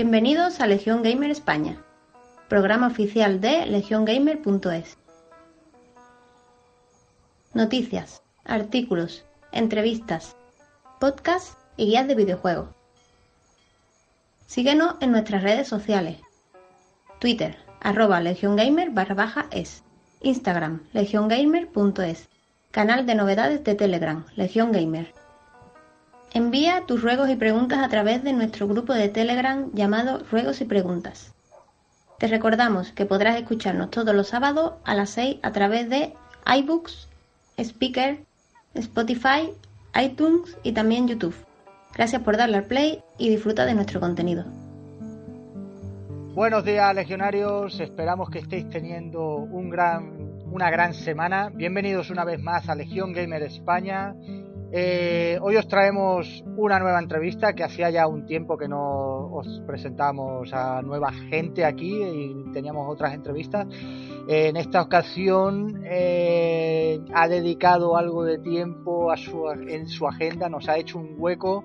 Bienvenidos a Legión Gamer España, programa oficial de legiongamer.es. Noticias, artículos, entrevistas, podcasts y guías de videojuegos. Síguenos en nuestras redes sociales. Twitter, arroba legiongamer barra baja es. Instagram, legiongamer.es. Canal de novedades de Telegram, Legión Gamer. Envía tus ruegos y preguntas a través de nuestro grupo de Telegram llamado Ruegos y Preguntas. Te recordamos que podrás escucharnos todos los sábados a las 6 a través de iBooks, Speaker, Spotify, iTunes y también YouTube. Gracias por darle al play y disfruta de nuestro contenido. Buenos días, legionarios. Esperamos que estéis teniendo un gran, una gran semana. Bienvenidos una vez más a Legión Gamer España eh, hoy os traemos una nueva entrevista que hacía ya un tiempo que no os presentamos a nueva gente aquí y teníamos otras entrevistas. en esta ocasión eh, ha dedicado algo de tiempo en su agenda, nos ha hecho un hueco.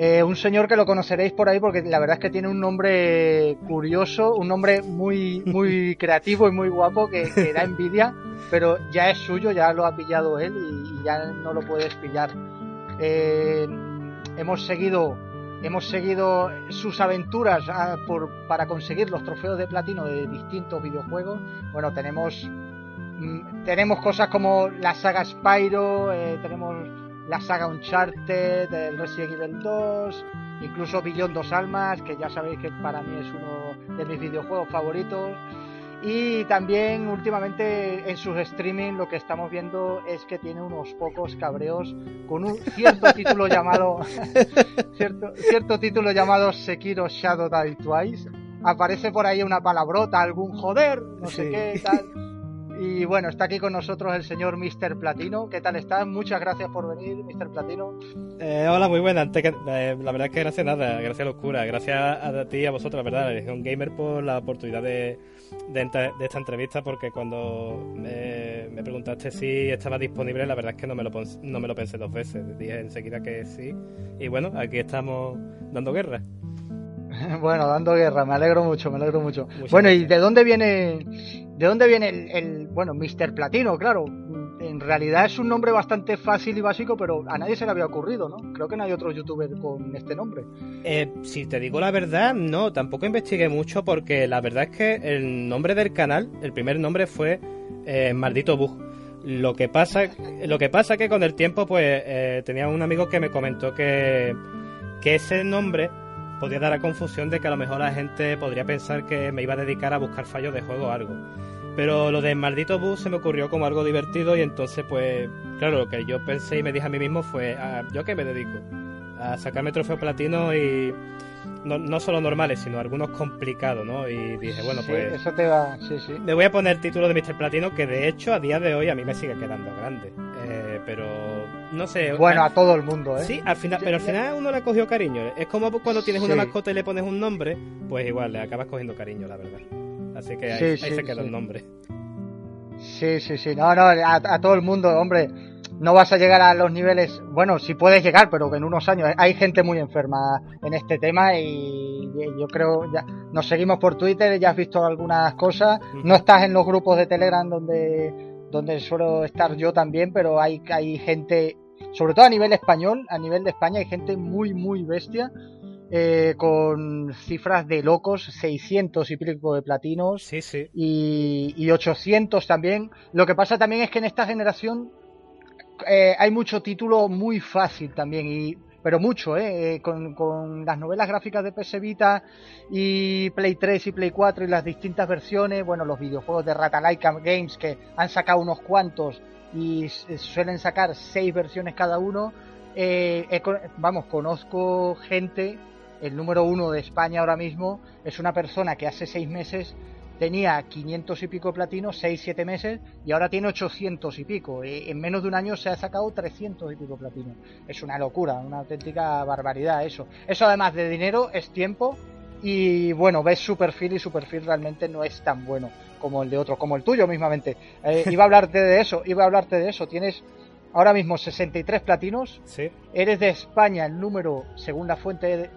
Eh, un señor que lo conoceréis por ahí porque la verdad es que tiene un nombre curioso, un nombre muy, muy creativo y muy guapo que, que da envidia pero ya es suyo, ya lo ha pillado él y, ya no lo puedes pillar. Eh, hemos seguido hemos seguido sus aventuras ah, para conseguir los trofeos de platino de distintos videojuegos. Bueno, tenemos mm, tenemos cosas como la saga Spyro, eh, tenemos la saga Uncharted, el Resident Evil 2, incluso Billón Dos Almas, que ya sabéis que para mí es uno de mis videojuegos favoritos. Y también últimamente en sus streaming lo que estamos viendo es que tiene unos pocos cabreos con un cierto título llamado cierto, cierto título llamado Sekiro Shadow Die Twice. Aparece por ahí una palabrota, algún joder, no sé qué, tal. Y bueno, está aquí con nosotros el señor Mr. Platino. ¿Qué tal estás? Muchas gracias por venir, Mr. Platino. Eh, hola, muy buena. Eh, la verdad es que gracias nada, gracias a Locura. Gracias a ti y a vosotros, la verdad, Legión Gamer, por la oportunidad de, de, esta entrevista, porque cuando me, preguntaste si estaba disponible, la verdad es que no me, lo, no me lo pensé dos veces. Dije enseguida que sí. Y bueno, aquí estamos dando guerra. Bueno, dando guerra, me alegro mucho, me alegro mucho. bueno, ¿y de dónde viene de dónde viene el, bueno, Mr. Platino? Claro, en realidad es un nombre bastante fácil y básico, pero a nadie se le había ocurrido, ¿no? Creo que no hay otro youtuber con este nombre. Eh, si te digo la verdad, no, tampoco investigué mucho porque la verdad es que el nombre del canal, el primer nombre fue eh, Maldito Bug. Lo que pasa, lo que pasa que con el tiempo, pues eh, tenía un amigo que me comentó que, que ese nombre podía dar a confusión de que a lo mejor la gente podría pensar que me iba a dedicar a buscar fallos de juego o algo. Pero lo de maldito bus se me ocurrió como algo divertido y entonces pues, claro, lo que yo pensé y me dije a mí mismo fue, ah, ¿yo qué me dedico? A sacarme trofeo platino y no, no solo normales, sino algunos complicados, ¿no? Y dije, bueno, pues... Eso te va, sí, sí. Me voy a poner el título de Mr. Platino que de hecho a día de hoy a mí me sigue quedando grande. Eh, pero no sé. Bueno, a todo el mundo, ¿eh? Sí, al final, pero al final uno le ha cogido cariño. Es como cuando tienes una mascota y le pones un nombre, pues igual le acabas cogiendo cariño, la verdad. Así que ahí, se queda el nombre. Sí, sí, sí. No, no, a, todo el mundo, hombre. No vas a llegar a los niveles. Bueno, sí puedes llegar, pero en unos años. Hay gente muy enferma en este tema y yo creo. ya Nos seguimos por Twitter, ya has visto algunas cosas. No estás en los grupos de Telegram donde donde suelo estar yo también, pero hay, hay gente, sobre todo a nivel español, a nivel de España, hay gente muy, muy bestia, eh, con cifras de locos, 600 y pico de platinos sí, sí. Y, y 800 también. Lo que pasa también es que en esta generación eh, hay mucho título muy fácil también y pero mucho, ¿eh? eh con, las novelas gráficas de PS y Play 3 y Play 4 y las distintas versiones, bueno, los videojuegos de Ratalaika Games que han sacado unos cuantos y suelen sacar seis versiones cada uno, eh, vamos, conozco gente, el número uno de España ahora mismo es una persona que hace seis meses tenía 500 y pico platino, 6, 7 meses, y ahora tiene 800 y pico. En menos de un año se ha sacado 300 y pico platino. Es una locura, una auténtica barbaridad eso. Eso además de dinero es tiempo y bueno, ves su perfil y su perfil realmente no es tan bueno como el de otro, como el tuyo mismamente. Eh, iba a hablarte de eso, iba a hablarte de eso. Tienes ahora mismo 63 platinos. Sí. Eres de España el número, según la fuente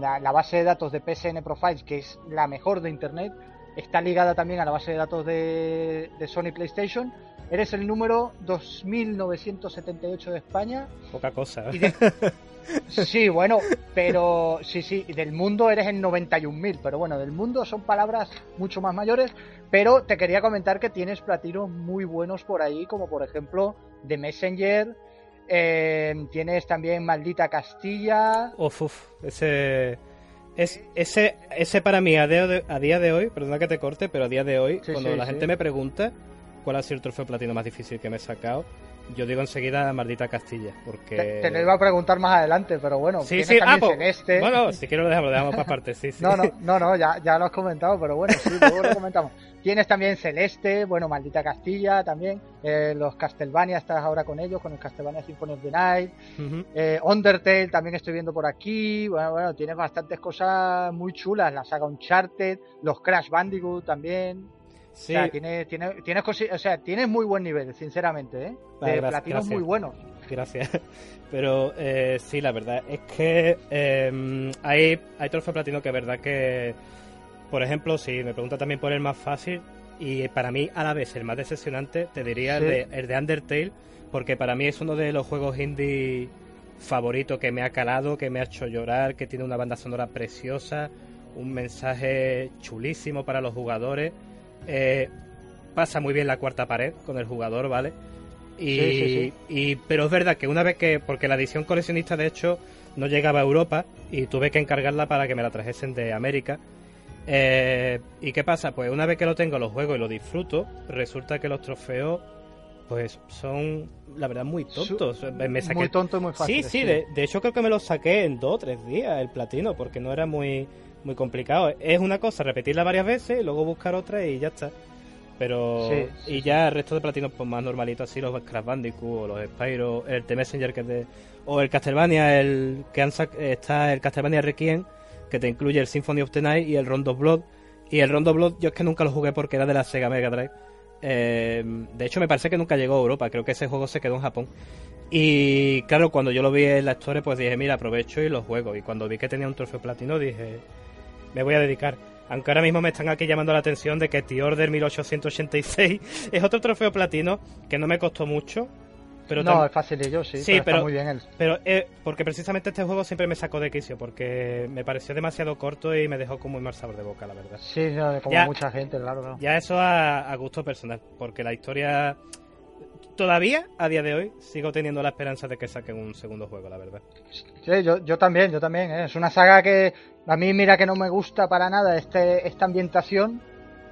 la, base de datos de PSN Profiles, que es la mejor de Internet, está ligada también a la base de datos de, Sony PlayStation. Eres el número 2978 de España. Poca cosa. Sí, bueno, pero sí, sí, del mundo eres el 91.000, pero bueno, del mundo son palabras mucho más mayores, pero te quería comentar que tienes platinos muy buenos por ahí, como por ejemplo The Messenger, eh, tienes también Maldita Castilla. Uf, uf, ese... Es, ese, ese para mí a día, de, a día de hoy, perdona que te corte, pero a día de hoy, cuando la gente me pregunta cuál ha sido el trofeo platino más difícil que me he sacado, yo digo enseguida Maldita Castilla, porque... Te, lo iba a preguntar más adelante, pero bueno, sí, sí, ah, Celeste... Bueno, si quiero lo dejamos, lo dejamos para parte, sí, sí. No, no, no, no ya, ya lo has comentado, pero bueno, sí, luego lo comentamos. Tienes también Celeste, bueno, Maldita Castilla también, eh, los Castlevania, estás ahora con ellos, con el Castlevania Symphony of the Night, eh, Undertale también estoy viendo por aquí, bueno, bueno, tienes bastantes cosas muy chulas, la saga Uncharted, los Crash Bandicoot también, Sí. O sea, tienes, tienes, tienes o sea, tienes muy buen nivel, sinceramente, ¿eh? De platinos muy buenos. Gracias. Pero eh, sí, la verdad es que eh, hay, hay trofeo platino que verdad que, por ejemplo, si me pregunta también por el más fácil, y para mí a la vez el más decepcionante, te diría el, de, el de Undertale, porque para mí es uno de los juegos indie favoritos que me ha calado, que me ha hecho llorar, que tiene una banda sonora preciosa, un mensaje chulísimo para los jugadores eh, pasa muy bien la cuarta pared con el jugador, ¿vale? Y, y, pero es verdad que una vez que, porque la edición coleccionista de hecho no llegaba a Europa y tuve que encargarla para que me la trajesen de América. Eh, ¿Y qué pasa? Pues una vez que lo tengo, lo juego y lo disfruto, resulta que los trofeos pues son, la verdad, muy tontos. Me saqué... Muy tonto y muy fácil. Sí, sí, De, de, hecho creo que me lo saqué en dos o tres días el platino, porque no era muy muy complicado. Es una cosa repetirla varias veces, y luego buscar otra y ya está. Pero. y ya el resto de platinos pues más normalitos, así los Crash Bandicoot o los Spyro, el The Messenger que es de. O el Castlevania, el que han está el Castlevania Requiem, que te incluye el Symphony of the Night y el Rondo Blood. Y el Rondo Blood yo es que nunca lo jugué porque era de la Sega Mega Drive. Eh, de hecho, me parece que nunca llegó a Europa. Creo que ese juego se quedó en Japón. Y claro, cuando yo lo vi en la Store, pues dije, mira, aprovecho y lo juego. Y cuando vi que tenía un trofeo platino, dije, me voy a dedicar. Aunque ahora mismo me están aquí llamando la atención de que T-Order 1886 es otro trofeo platino que no me costó mucho. Pero no, es fácil y yo, sí, sí pero, muy bien Pero eh, porque precisamente este juego siempre me sacó de quicio, porque me pareció demasiado corto y me dejó con muy mal sabor de boca, la verdad. Sí, como mucha gente, claro. Ya eso a, gusto personal, porque la historia todavía, a día de hoy, sigo teniendo la esperanza de que saquen un segundo juego, la verdad. Sí, yo, yo también, yo también. ¿eh? Es una saga que a mí, mira que no me gusta para nada este, esta ambientación,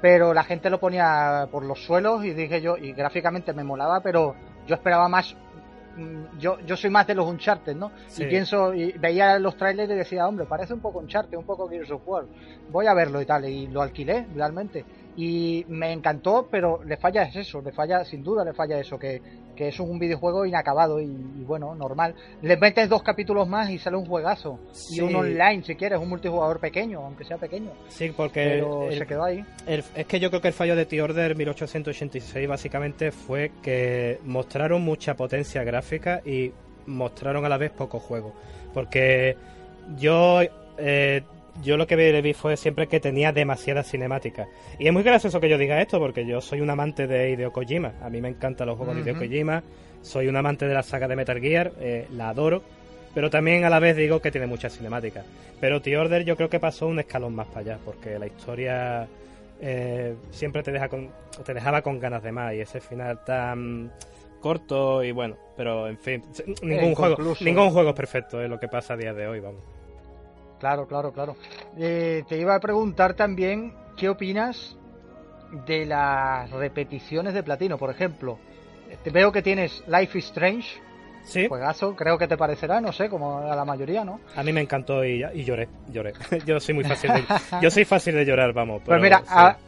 pero la gente lo ponía por los suelos y dije yo, y gráficamente me molaba, pero yo esperaba más. Mm, yo, yo soy más de los Uncharted, ¿no? Y pienso, y veía los trailers y decía, hombre, parece un poco Uncharted, un poco Gears of War. Voy a verlo y tal, y lo alquilé realmente y me encantó, pero le falla es eso, le falla, sin duda le falla eso, que, que es un videojuego inacabado y, bueno, normal. Le metes dos capítulos más y sale un juegazo. Y un online, si quieres, un multijugador pequeño, aunque sea pequeño. Sí, porque se quedó ahí. es que yo creo que el fallo de T-Order 1886 básicamente fue que mostraron mucha potencia gráfica y mostraron a la vez poco juego. Porque yo... Eh, yo lo que vi fue siempre que tenía demasiada cinemática. Y es muy gracioso que yo diga esto, porque yo soy un amante de Hideo Kojima. A mí me encantan los juegos de Hideo Kojima. Soy un amante de la saga de Metal Gear, eh, la adoro. Pero también a la vez digo que tiene mucha cinemática. Pero T-Order yo creo que pasó un escalón más para allá, porque la historia eh, siempre te, deja con, te dejaba con ganas de más. Y ese final tan corto y bueno, pero en fin, ningún, juego, ningún juego es perfecto, es lo que pasa a día de hoy, vamos. Claro, claro, claro. Eh, te iba a preguntar también qué opinas de las repeticiones de platino. Por ejemplo, te veo que tienes Life is Strange. Sí. Juegazo, creo que te parecerá, no sé, como a la mayoría, ¿no? A mí me encantó y, lloré, lloré. yo soy muy fácil de, yo soy fácil de llorar, vamos. pues mira,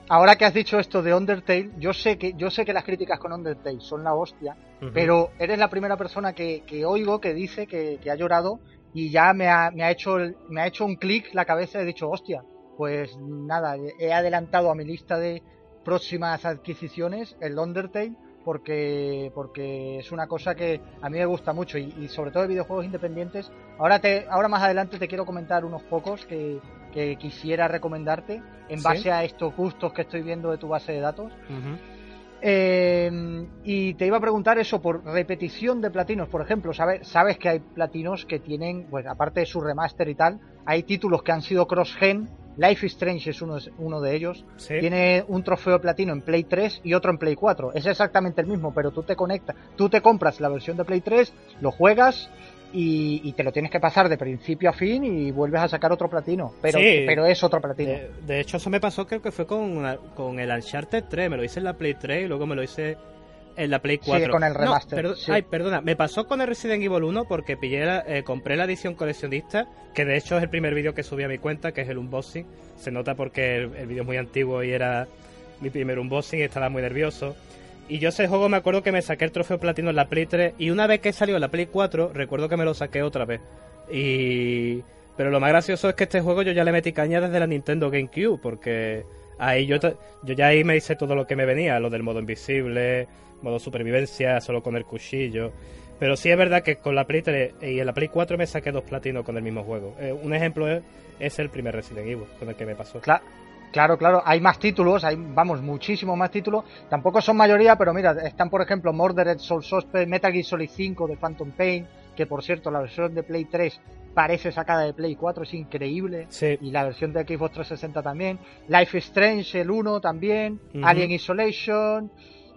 ahora que has dicho esto de Undertale, yo sé que yo sé que las críticas con Undertale son la hostia, pero eres la primera persona que, oigo que dice que, que ha llorado y ya me ha, me ha hecho me ha hecho un clic la cabeza y he dicho, hostia, pues nada, he adelantado a mi lista de próximas adquisiciones el Undertale porque, porque es una cosa que a mí me gusta mucho y, sobre todo de videojuegos independientes. Ahora, te, ahora más adelante te quiero comentar unos pocos que, quisiera recomendarte en base a estos gustos que estoy viendo de tu base de datos. Eh, y te iba a preguntar eso por repetición de platinos, por ejemplo, sabes, sabes que hay platinos que tienen, pues aparte de su remaster y tal, hay títulos que han sido cross-gen Life is Strange es uno, uno de ellos. Tiene un trofeo platino en Play 3 y otro en Play 4. Es exactamente el mismo, pero tú te conectas, tú te compras la versión de Play 3, lo juegas y, te lo tienes que pasar de principio a fin y vuelves a sacar otro platino. Pero, pero es otro platino. De, hecho, eso me pasó creo que fue con, con el Uncharted 3. Me lo hice en la Play 3 y luego me lo hice en la Play 4. Sí, con el remaster. Ay, perdona, me pasó con el Resident Evil 1 porque pillé eh, compré la edición coleccionista, que de hecho es el primer vídeo que subí a mi cuenta, que es el unboxing. Se nota porque el, vídeo es muy antiguo y era mi primer unboxing y estaba muy nervioso. Y yo ese juego me acuerdo que me saqué el trofeo platino en la Play 3 y una vez que salió en la Play 4, recuerdo que me lo saqué otra vez. Y... Pero lo más gracioso es que este juego yo ya le metí caña desde la Nintendo GameCube, porque ahí yo, yo ya ahí me hice todo lo que me venía, lo del modo invisible, modo supervivencia, solo con el cuchillo. Pero sí es verdad que con la Play 3 y en la Play 4 me saqué dos platinos con el mismo juego. Eh, un ejemplo es, el primer Resident Evil con el que me pasó. Claro. Claro, claro, hay más títulos, hay, vamos, muchísimos más títulos. Tampoco son mayoría, pero mira, están por ejemplo Murdered Soul Suspect, Metal Gear Solid 5 de Phantom Pain, que por cierto la versión de Play 3 parece sacada de Play 4, es increíble. Y la versión de Xbox 360 también. Life is Strange, el 1 también. Alien Isolation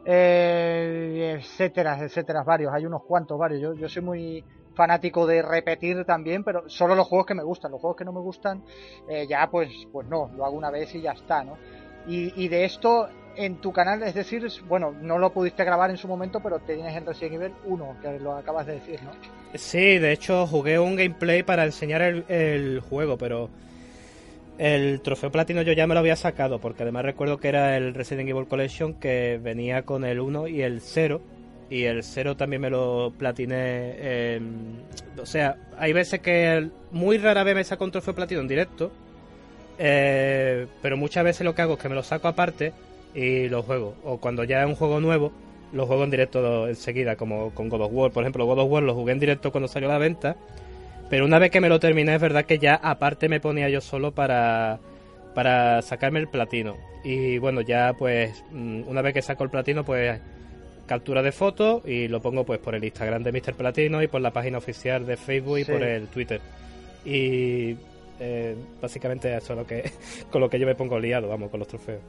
eh, etcétera, etcétera, varios, hay unos cuantos, varios. Yo, yo soy muy fanático de repetir también, pero solo los juegos que me gustan, los juegos que no me gustan, eh, ya pues, pues no, lo hago una vez y ya está, ¿no? Y, de esto en tu canal, es decir, bueno, no lo pudiste grabar en su momento, pero tienes en Resident Evil 1, que lo acabas de decir, ¿no? Sí, de hecho jugué un gameplay para enseñar el, el juego, pero el trofeo platino yo ya me lo había sacado, porque además recuerdo que era el Resident Evil Collection que venía con el 1 y el 0. Y el 0 también me lo platiné. o sea, hay veces que muy rara vez me saco un trofeo platino en directo. Eh, pero muchas veces lo que hago es que me lo saco aparte y lo juego. O cuando ya es un juego nuevo, lo juego en directo enseguida, como con God of War. Por ejemplo, God of War lo jugué en directo cuando salió a la venta pero una vez que me lo terminé, es verdad que ya aparte me ponía yo solo para, para sacarme el platino. Y bueno, ya pues mm, una vez que saco el platino, pues captura de foto y lo pongo pues por el Instagram de Mr. Platino y por la página oficial de Facebook y por el Twitter. Y eh, básicamente eso es lo que, con lo que yo me pongo liado, vamos, con los trofeos.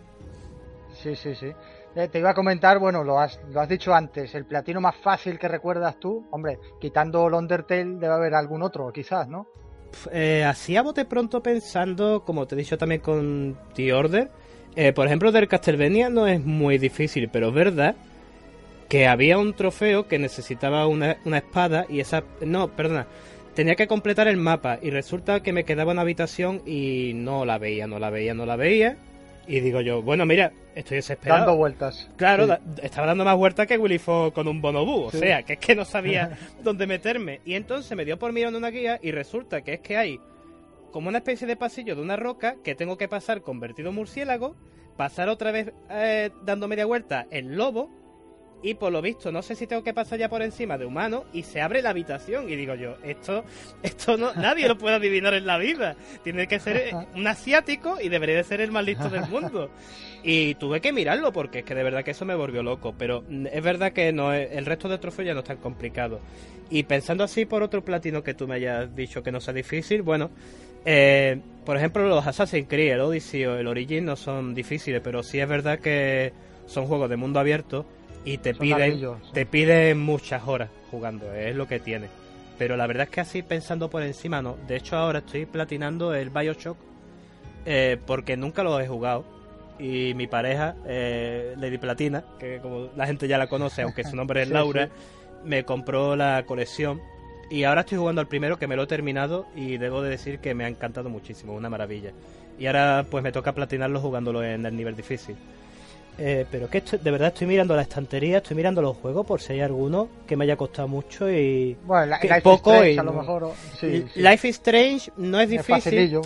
Sí, sí, sí. Eh, te iba a comentar, bueno, lo has, lo has dicho antes, el platino más fácil que recuerdas tú, hombre, quitando el Undertale debe haber algún otro, quizás, ¿no? Eh, así a bote pronto pensando, como te he dicho también con The Order, eh, por ejemplo, del Castlevania no es muy difícil, pero es verdad que había un trofeo que necesitaba una, una espada y esa... No, perdona, tenía que completar el mapa y resulta que me quedaba una habitación y no la veía, no la veía, no la veía y digo yo, bueno, mira, estoy desesperado. Dando vueltas. Claro, estaba dando más vueltas que Willy Fogg con un bonobú. O sea, que es que no sabía dónde meterme. Y entonces me dio por mirando una guía y resulta que es que hay como una especie de pasillo de una roca que tengo que pasar convertido en murciélago, pasar otra vez eh, dando media vuelta en lobo y por lo visto no sé si tengo que pasar ya por encima de humano y se abre la habitación. Y digo yo esto esto no nadie lo puede adivinar en la vida. Tiene que ser un asiático y debería de ser el más listo del mundo. Y tuve que mirarlo porque es que de verdad que eso me volvió loco. Pero es verdad que no el resto de trofeos ya no es tan complicado. Y pensando así por otro platino que tú me hayas dicho que no sea difícil bueno eh, por ejemplo los Assassin's Creed el Odyssey o el Origin no son difíciles pero sí es verdad que son juegos de mundo abierto y te piden, te piden muchas horas jugando, es lo que tiene. Pero la verdad es que así pensando por encima no. De hecho ahora estoy platinando el Bioshock eh, porque nunca lo he jugado. Y mi pareja, eh, Lady Platina, que como la gente ya la conoce, aunque su nombre es Laura, me compró la colección. Y ahora estoy jugando al primero que me lo he terminado y debo de decir que me ha encantado muchísimo, una maravilla. Y ahora pues me toca platinarlo jugándolo en el nivel difícil. Eh, pero que de verdad estoy mirando la estantería, estoy mirando los juegos por si hay alguno que me haya costado mucho y bueno, Life poco Strange, a lo mejor Life is Strange no es difícil,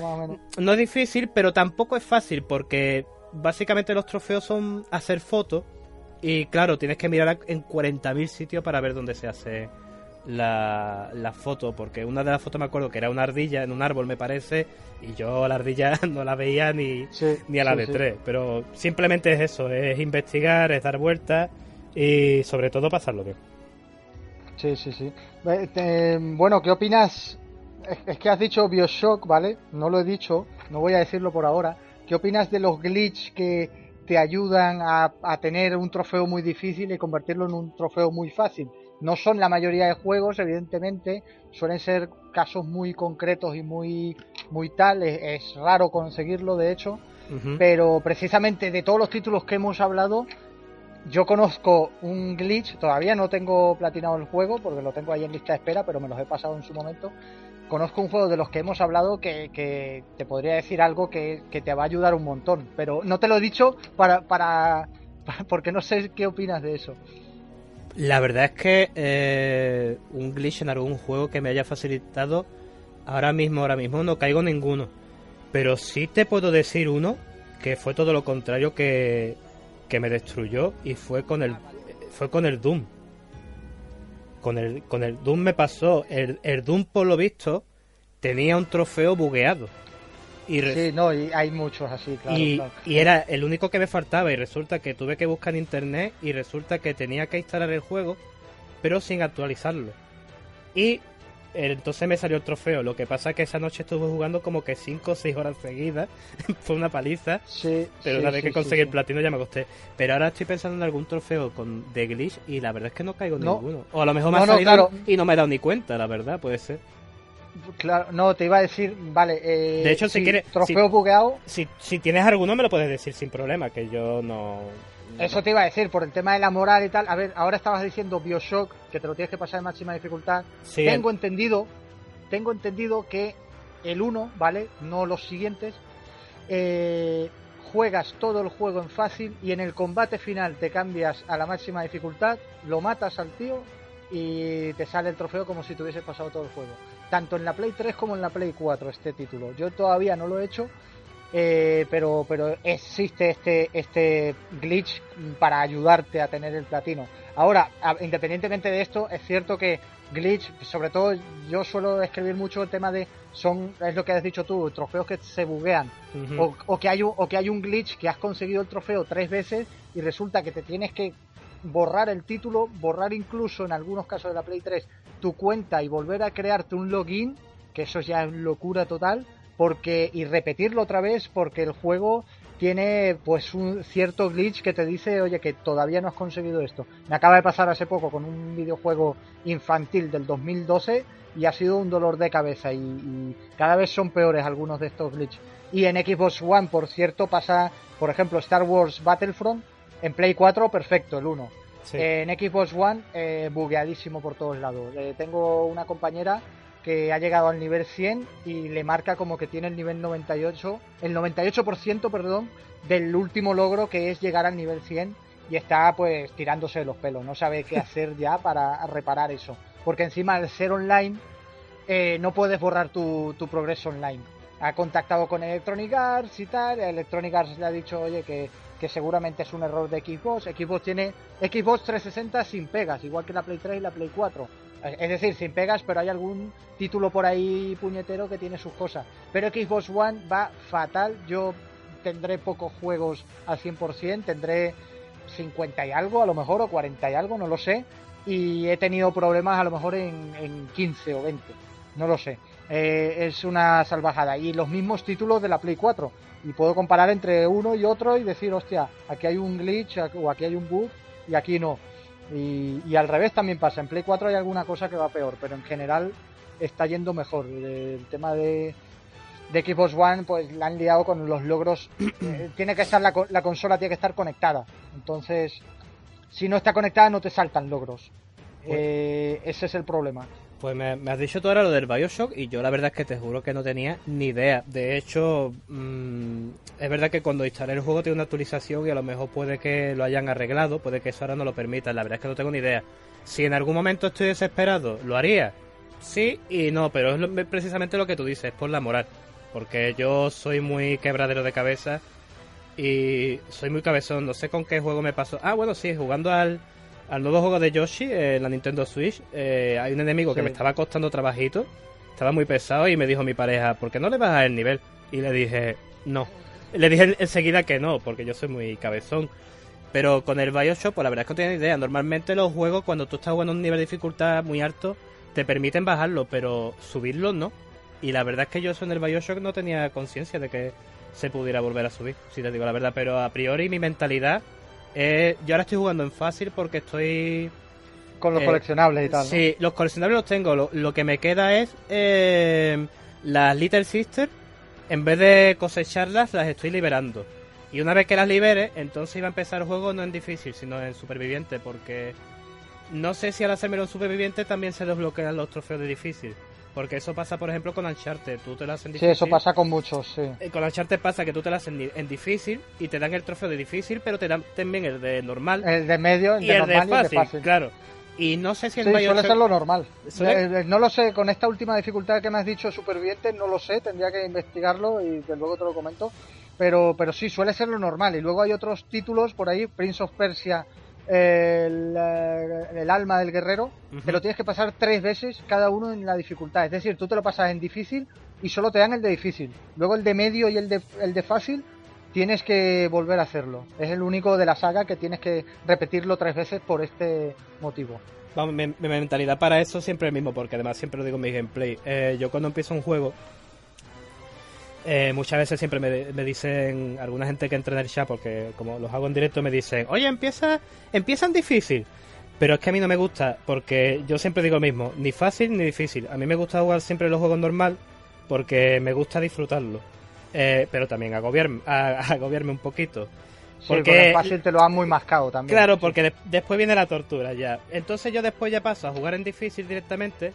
no es difícil, pero tampoco es fácil porque básicamente los trofeos son hacer fotos Y claro, tienes que mirar en 40.000 sitios para ver dónde se hace la, la, foto, porque una de las fotos me acuerdo que era una ardilla en un árbol, me parece, y yo la ardilla no la veía ni, ni a la de tres. Pero simplemente es eso, es investigar, es dar vueltas y sobre todo pasarlo bien. Sí, sí, sí. bueno, ¿qué opinas? Es, que has dicho Bioshock, ¿vale? No lo he dicho, no voy a decirlo por ahora. ¿Qué opinas de los glitch que te ayudan a, a tener un trofeo muy difícil y convertirlo en un trofeo muy fácil? No son la mayoría de juegos, evidentemente, suelen ser casos muy concretos y muy, muy tal, es, raro conseguirlo, de hecho, pero precisamente de todos los títulos que hemos hablado, yo conozco un glitch, todavía no tengo platinado el juego porque lo tengo ahí en lista de espera, pero me los he pasado en su momento. Conozco un juego de los que hemos hablado que, te podría decir algo que, te va a ayudar un montón, pero no te lo he dicho para, para, porque no sé qué opinas de eso. La verdad es que eh, un glitch en algún juego que me haya facilitado, ahora mismo, ahora mismo no caigo ninguno. Pero sí te puedo decir uno que fue todo lo contrario que, que me destruyó y fue con el fue con el Doom. Con el, con el Doom me pasó. El, el Doom, por lo visto, tenía un trofeo bugueado. Y sí, no, y hay muchos así, claro y, y, era el único que me faltaba y resulta que tuve que buscar en internet y resulta que tenía que instalar el juego, pero sin actualizarlo. Y entonces me salió el trofeo. Lo que pasa es que esa noche estuve jugando como que 5 o 6 horas seguidas. Fue una paliza. Sí, pero una vez que conseguí el platino ya me acosté. Pero ahora estoy pensando en algún trofeo con de glitch y la verdad es que no caigo en ninguno. O a lo mejor me ha salido y no me he dado ni cuenta, la verdad, puede ser. Claro, no, te iba a decir, vale. Eh, de hecho, si, quieres. Trofeo bugueado. Si, si tienes alguno, me lo puedes decir sin problema, que yo no. Eso te iba a decir, por el tema de la moral y tal. A ver, ahora estabas diciendo Bioshock, que te lo tienes que pasar en máxima dificultad. tengo entendido, tengo entendido que el 1, ¿vale? No los siguientes. Eh, juegas todo el juego en fácil y en el combate final te cambias a la máxima dificultad, lo matas al tío y te sale el trofeo como si te hubieses pasado todo el juego tanto en la Play 3 como en la Play 4 este título. Yo todavía no lo he hecho, eh, pero, pero existe este, este glitch para ayudarte a tener el platino. Ahora, independientemente de esto, es cierto que glitch, sobre todo yo suelo escribir mucho el tema de, son, es lo que has dicho tú, trofeos que se buguean, o, que hay un, o que hay un glitch que has conseguido el trofeo tres veces y resulta que te tienes que borrar el título, borrar incluso en algunos casos de la Play 3 tu cuenta y volver a crearte un login, que eso ya es locura total, porque y repetirlo otra vez porque el juego tiene pues un cierto glitch que te dice, oye, que todavía no has conseguido esto. Me acaba de pasar hace poco con un videojuego infantil del 2012 y ha sido un dolor de cabeza y, y cada vez son peores algunos de estos glitches. Y en Xbox One, por cierto, pasa, por ejemplo, Star Wars Battlefront, en Play 4, perfecto, el 1. En Xbox One, eh, bugueadísimo por todos lados. Eh, tengo una compañera que ha llegado al nivel 100 y le marca como que tiene el nivel 98, el 98%, perdón, del último logro que es llegar al nivel 100 y está pues tirándose de los pelos, no sabe qué hacer ya para reparar eso. Porque encima al ser online eh, no puedes borrar tu, tu progreso online. Ha contactado con Electronic Arts y tal, Electronic Arts le ha dicho, oye, que que seguramente es un error de Xbox. Xbox tiene Xbox 360 sin pegas, igual que la Play 3 y la Play 4. Es decir, sin pegas, pero hay algún título por ahí puñetero que tiene sus cosas. Pero Xbox One va fatal. Yo tendré pocos juegos al 100%, tendré 50 y algo a lo mejor, o 40 y algo, no lo sé. Y he tenido problemas a lo mejor en, en 15 o 20, no lo sé. Eh, es una salvajada. Y los mismos títulos de la Play 4. Y puedo comparar entre uno y otro y decir, hostia, aquí hay un glitch o aquí hay un bug y aquí no. Y, al revés también pasa. En Play 4 hay alguna cosa que va peor, pero en general está yendo mejor. El tema de, de Xbox One, pues la han liado con los logros. Eh, tiene que estar la, la consola tiene que estar conectada. Entonces, si no está conectada, no te saltan logros. Pues eh, ese es el problema. Pues me, has dicho tú ahora lo del Bioshock y yo la verdad es que te juro que no tenía ni idea. De hecho, mm, es verdad que cuando instalé el juego tiene una actualización y a lo mejor puede que lo hayan arreglado, puede que eso ahora no lo permita. La verdad es que no tengo ni idea. Si en algún momento estoy desesperado, ¿lo haría? Sí y no, pero es precisamente lo que tú dices, por la moral. Porque yo soy muy quebradero de cabeza y soy muy cabezón, no sé con qué juego me pasó. Ah, bueno, sí, jugando al, al nuevo juego de Yoshi en la Nintendo Switch, eh, hay un enemigo que me estaba costando trabajito, estaba muy pesado y me dijo mi pareja, ¿por qué no le bajas el nivel? Y le dije, no. Le dije enseguida que no, porque yo soy muy cabezón. Pero con el Bioshock, pues la verdad es que no tenía idea. Normalmente los juegos, cuando tú estás jugando a un nivel de dificultad muy alto, te permiten bajarlo, pero subirlo no. Y la verdad es que yo eso en el Bioshock no tenía conciencia de que se pudiera volver a subir, si te digo la verdad. Pero a priori mi mentalidad es... Yo ahora estoy jugando en fácil porque estoy... Con los eh, coleccionables y tal. Sí, los coleccionables los tengo. Lo, que me queda es eh, las Little Sister. En vez de cosecharlas, las estoy liberando. Y una vez que las libere, entonces iba a empezar el juego no en difícil, sino en superviviente, porque no sé si al hacérmelo en superviviente también se desbloquean los trofeos de difícil. Porque eso pasa, por ejemplo, con Uncharted. Tú te las en difícil. Sí, eso pasa con muchos, sí. Eh, con Uncharted pasa que tú te las en, en difícil y te dan el trofeo de difícil, pero te dan también el de normal. El de medio, el y de el normal de fácil, y el de fácil. Claro. Y no sé si en Sí, Bioshock- suele ser lo normal. ¿Suele? Eh, no lo sé, con esta última dificultad que me has dicho, superviviente, no lo sé, tendría que investigarlo y de luego te lo comento. Pero, pero sí, suele ser lo normal. Y luego hay otros títulos por ahí, Prince of Persia, el, eh, el alma del guerrero, te lo tienes que pasar tres veces cada uno en la dificultad. Es decir, tú te lo pasas en difícil y solo te dan el de difícil. Luego el de medio y el de, el de fácil tienes que volver a hacerlo. Es el único de la saga que tienes que repetirlo tres veces por este motivo. Vamos, mi, mi mentalidad para eso siempre es el mismo, porque además siempre lo digo en mi gameplay. Eh, yo cuando empiezo un juego, eh, muchas veces siempre me, me dicen, alguna gente que entra en el chat, porque como los hago en directo, me dicen, oye, empieza, empieza en difícil. Pero es que a mí no me gusta, porque yo siempre digo lo mismo, ni fácil ni difícil. A mí me gusta jugar siempre los juegos normal, porque me gusta disfrutarlo. Eh, pero también agobiarme, a- agobiarme un poquito. Sí, Porque- el fácil te lo han muy mascado también. Claro, porque de- después viene la tortura ya. Entonces yo después ya paso a jugar en difícil directamente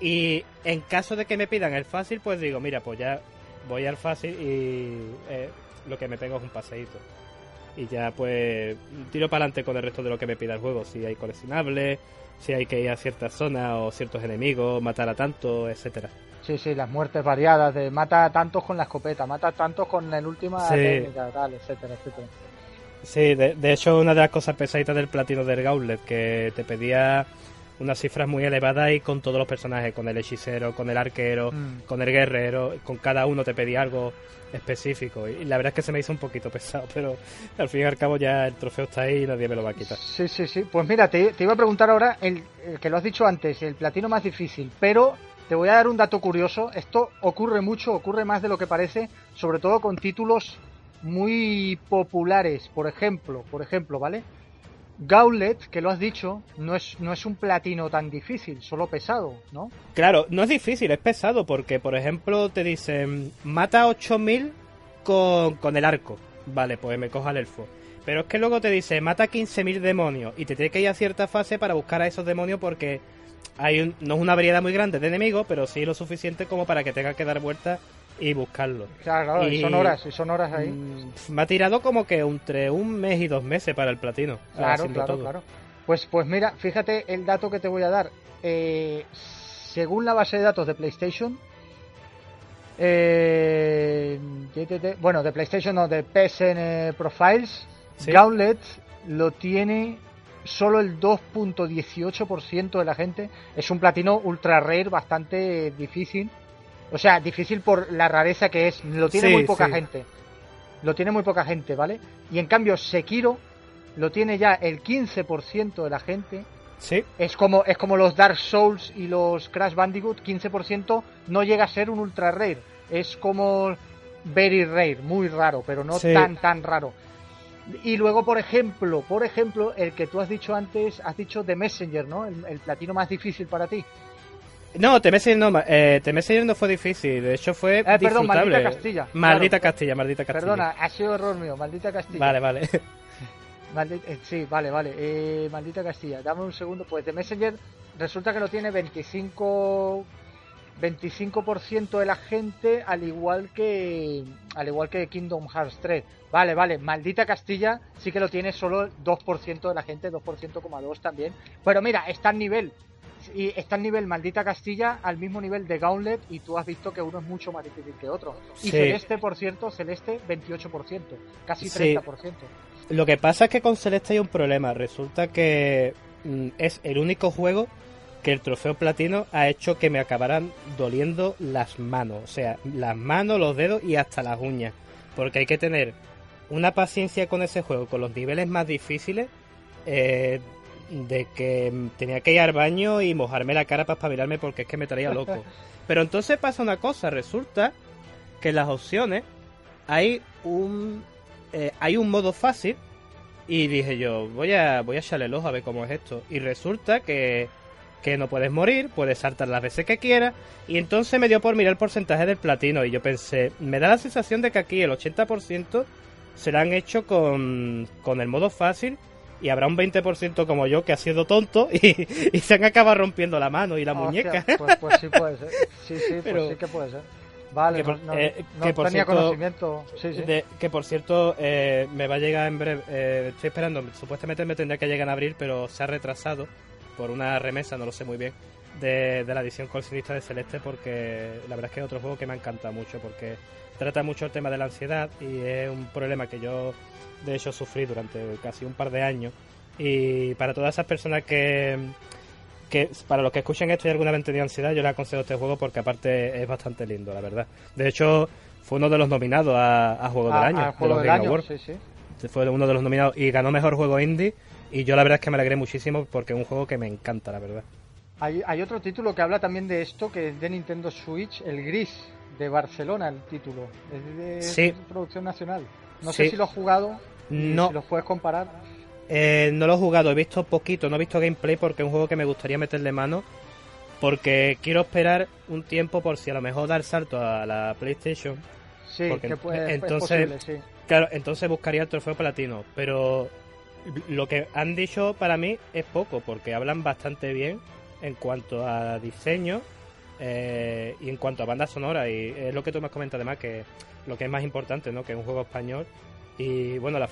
y en caso de que me pidan el fácil, pues digo, mira, pues ya voy al fácil y eh, lo que me pego es un paseíto. Y ya pues tiro para adelante con el resto de lo que me pida el juego. Si hay coleccionables, si hay que ir a ciertas zonas o ciertos enemigos, matar a tanto, etcétera. Sí, sí, las muertes variadas, de mata a tantos con la escopeta, mata a tantos con el última Sí. técnica, tal, etcétera, etcétera. Sí, de, de hecho una de las cosas pesaditas del platino del Gauntlet, que te pedía unas cifras muy elevadas y con todos los personajes, con el hechicero, con el arquero, Mm. con el guerrero, con cada uno te pedía algo específico. Y la verdad es que se me hizo un poquito pesado, pero al fin y al cabo ya el trofeo está ahí y nadie me lo va a quitar. Sí, sí, sí. Pues mira, te, te iba a preguntar ahora, el, el que lo has dicho antes, el platino más difícil, pero te voy a dar un dato curioso. Esto ocurre mucho, ocurre más de lo que parece, sobre todo con títulos muy populares. Por ejemplo, por ejemplo, ¿vale? Gauntlet, que lo has dicho, no es, no es un platino tan difícil, solo pesado, ¿no? Claro, no es difícil, es pesado, porque por ejemplo te dicen, mata 8000 con, con el arco. Vale, pues me cojo al elfo. Pero es que luego te dice, mata 15.000 demonios y te tienes que ir a cierta fase para buscar a esos demonios porque hay un- no es una variedad muy grande de enemigos, pero sí lo suficiente como para que tengas que dar vueltas y buscarlos. Claro, claro, y Y- son horas, y son horas ahí. Mm, me ha tirado como que entre un mes y dos meses para el platino. Claro, claro, todo. claro. Pues, pues mira, fíjate el dato que te voy a dar. Eh, según la base de datos de PlayStation, eh, bueno, de PlayStation no, de PSN Profiles, Sí. Gauntlet lo tiene solo el 2.18% de la gente. Es un platino ultra rare bastante difícil. O sea, difícil por la rareza que es. Lo tiene Sí, muy poca sí. gente. Lo tiene muy poca gente, ¿vale? Y en cambio, Sekiro lo tiene ya el 15% de la gente. Sí, Es como, es como los Dark Souls y los Crash Bandicoot, 15% no llega a ser un ultra rare. Es como very rare, muy raro, pero no Sí. tan, tan raro. Y luego, por ejemplo, por ejemplo, el que tú has dicho antes, has dicho The Messenger, ¿no? El, el platino más difícil para ti. No, The Messenger no, eh, The no fue difícil, de hecho fue Eh, perdón, disfrutable. Maldita Castilla, Maldita claro. Castilla, maldita Castilla. Perdona, ha sido error mío, maldita Castilla. Vale, vale. Eh, sí, vale, vale. Eh, maldita Castilla. Dame un segundo. Pues de Messenger resulta que lo tiene 25 25% de la gente al igual que al igual que Kingdom Hearts 3. Vale, vale. Maldita Castilla sí que lo tiene solo el 2% de la gente, 2.2 también. Pero mira, está al nivel. Y está al nivel Maldita Castilla, al mismo nivel de Gauntlet, y tú has visto que uno es mucho más difícil que otro. Y Celeste, por cierto, Celeste 28%, casi 30%. Lo que pasa es que con Celeste hay un problema. Resulta que mm, es el único juego que el trofeo platino ha hecho que me acabaran doliendo las manos. O sea, las manos, los dedos y hasta las uñas. Porque hay que tener una paciencia con ese juego, con los niveles más difíciles. Eh, de que tenía que ir al baño y mojarme la cara para espabilarme porque es que me traía loco. Pero entonces pasa una cosa, resulta que en las opciones hay un eh, hay un modo fácil y dije yo, voy a voy a echarle el ojo a ver cómo es esto y resulta que que no puedes morir, puedes saltar las veces que quieras y entonces me dio por mirar el porcentaje del platino y yo pensé, me da la sensación de que aquí el 80% se lo han hecho con, con el modo fácil y habrá un 20% como yo que ha sido tonto y, se han acabado rompiendo la mano y la muñeca. Pues, pues, sí puede ser. Sí, sí, pues sí que puede ser. Vale, que por, no, eh, tenía conocimiento. Sí, sí. que por cierto, eh, me va a llegar en breve. Eh, estoy esperando, supuestamente me tendría que llegar en abril, pero se ha retrasado por una remesa, no lo sé muy bien, de, de la edición coleccionista de Celeste, porque la verdad es que es otro juego que me encanta mucho, porque trata mucho el tema de la ansiedad y es un problema que yo de hecho sufrí durante casi un par de años. Y para todas esas personas que, que para los que escuchen esto y alguna vez tenido ansiedad, yo les aconsejo este juego porque aparte es bastante lindo, la verdad. De hecho, fue uno de los nominados a, Juego del Año. juego del año, sí, sí. Fue uno de los nominados y ganó Mejor Juego Indie. Y yo la verdad es que me alegré muchísimo porque es un juego que me encanta, la verdad. Hay, hay otro título que habla también de esto, que es de Nintendo Switch, el Gris, de Barcelona, el título. Es de, producción nacional. No sé si lo has jugado. No. Si los puedes comparar. Eh, no lo he jugado, he visto poquito, no he visto gameplay porque es un juego que me gustaría meterle mano. Porque quiero esperar un tiempo por si a lo mejor dar salto a la PlayStation. Sí, que puede, entonces, Claro, entonces buscaría el trofeo platino. Pero lo que han dicho para mí es poco, porque hablan bastante bien en cuanto a diseño eh, y en cuanto a banda sonora. Y es lo que tú me has comentado además, que lo que es más importante, ¿no? Que es un juego español y bueno, la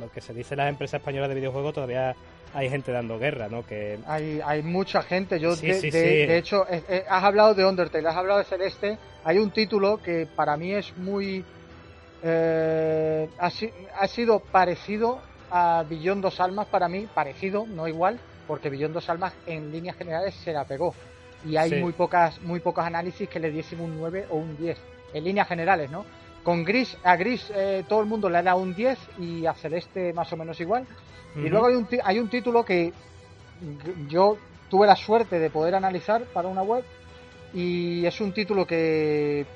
lo que se dice las empresas españolas de videojuegos todavía hay gente dando guerra, ¿no? Que hay, hay mucha gente. Yo de, hecho eh, eh, has hablado de Undertale, has hablado de Celeste. Hay un título que para mí es muy eh, ha, ha, sido parecido a Billón dos Almas para mí, parecido, no igual, porque Billón dos Almas en líneas generales se la pegó y hay muy pocas muy pocos análisis que le diesen un 9 o un 10 en líneas generales, ¿no? Con Gris, a Gris eh, todo el mundo le da un 10 y a Celeste más o menos igual. Y luego hay un, hay un título que yo tuve la suerte de poder analizar para una web y es un título que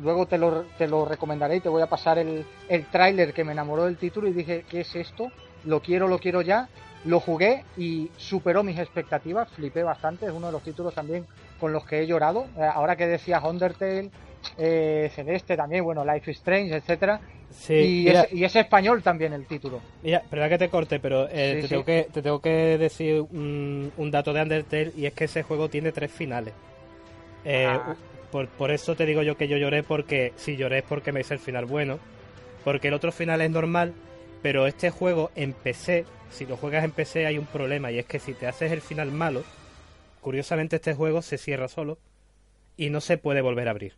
luego te lo, te lo recomendaré y te voy a pasar el, el tráiler que me enamoró del título y dije, ¿qué es esto? Lo quiero, lo quiero ya. Lo jugué y superó mis expectativas, flipé bastante, es uno de los títulos también con los que he llorado. Eh, ahora que decías Undertale, eh, Celeste también, bueno, Life is Strange, etcétera. y, es, español también el título. Mira, perdón que te corte, pero eh, te, Tengo que, te tengo que decir un, dato de Undertale y es que ese juego tiene tres finales. Eh, ah. por, por eso te digo yo que yo lloré porque si lloré es porque me hice el final bueno. Porque el otro final es normal, pero este juego en PC, si lo juegas en PC hay un problema y es que si te haces el final malo, curiosamente este juego se cierra solo y no se puede volver a abrir.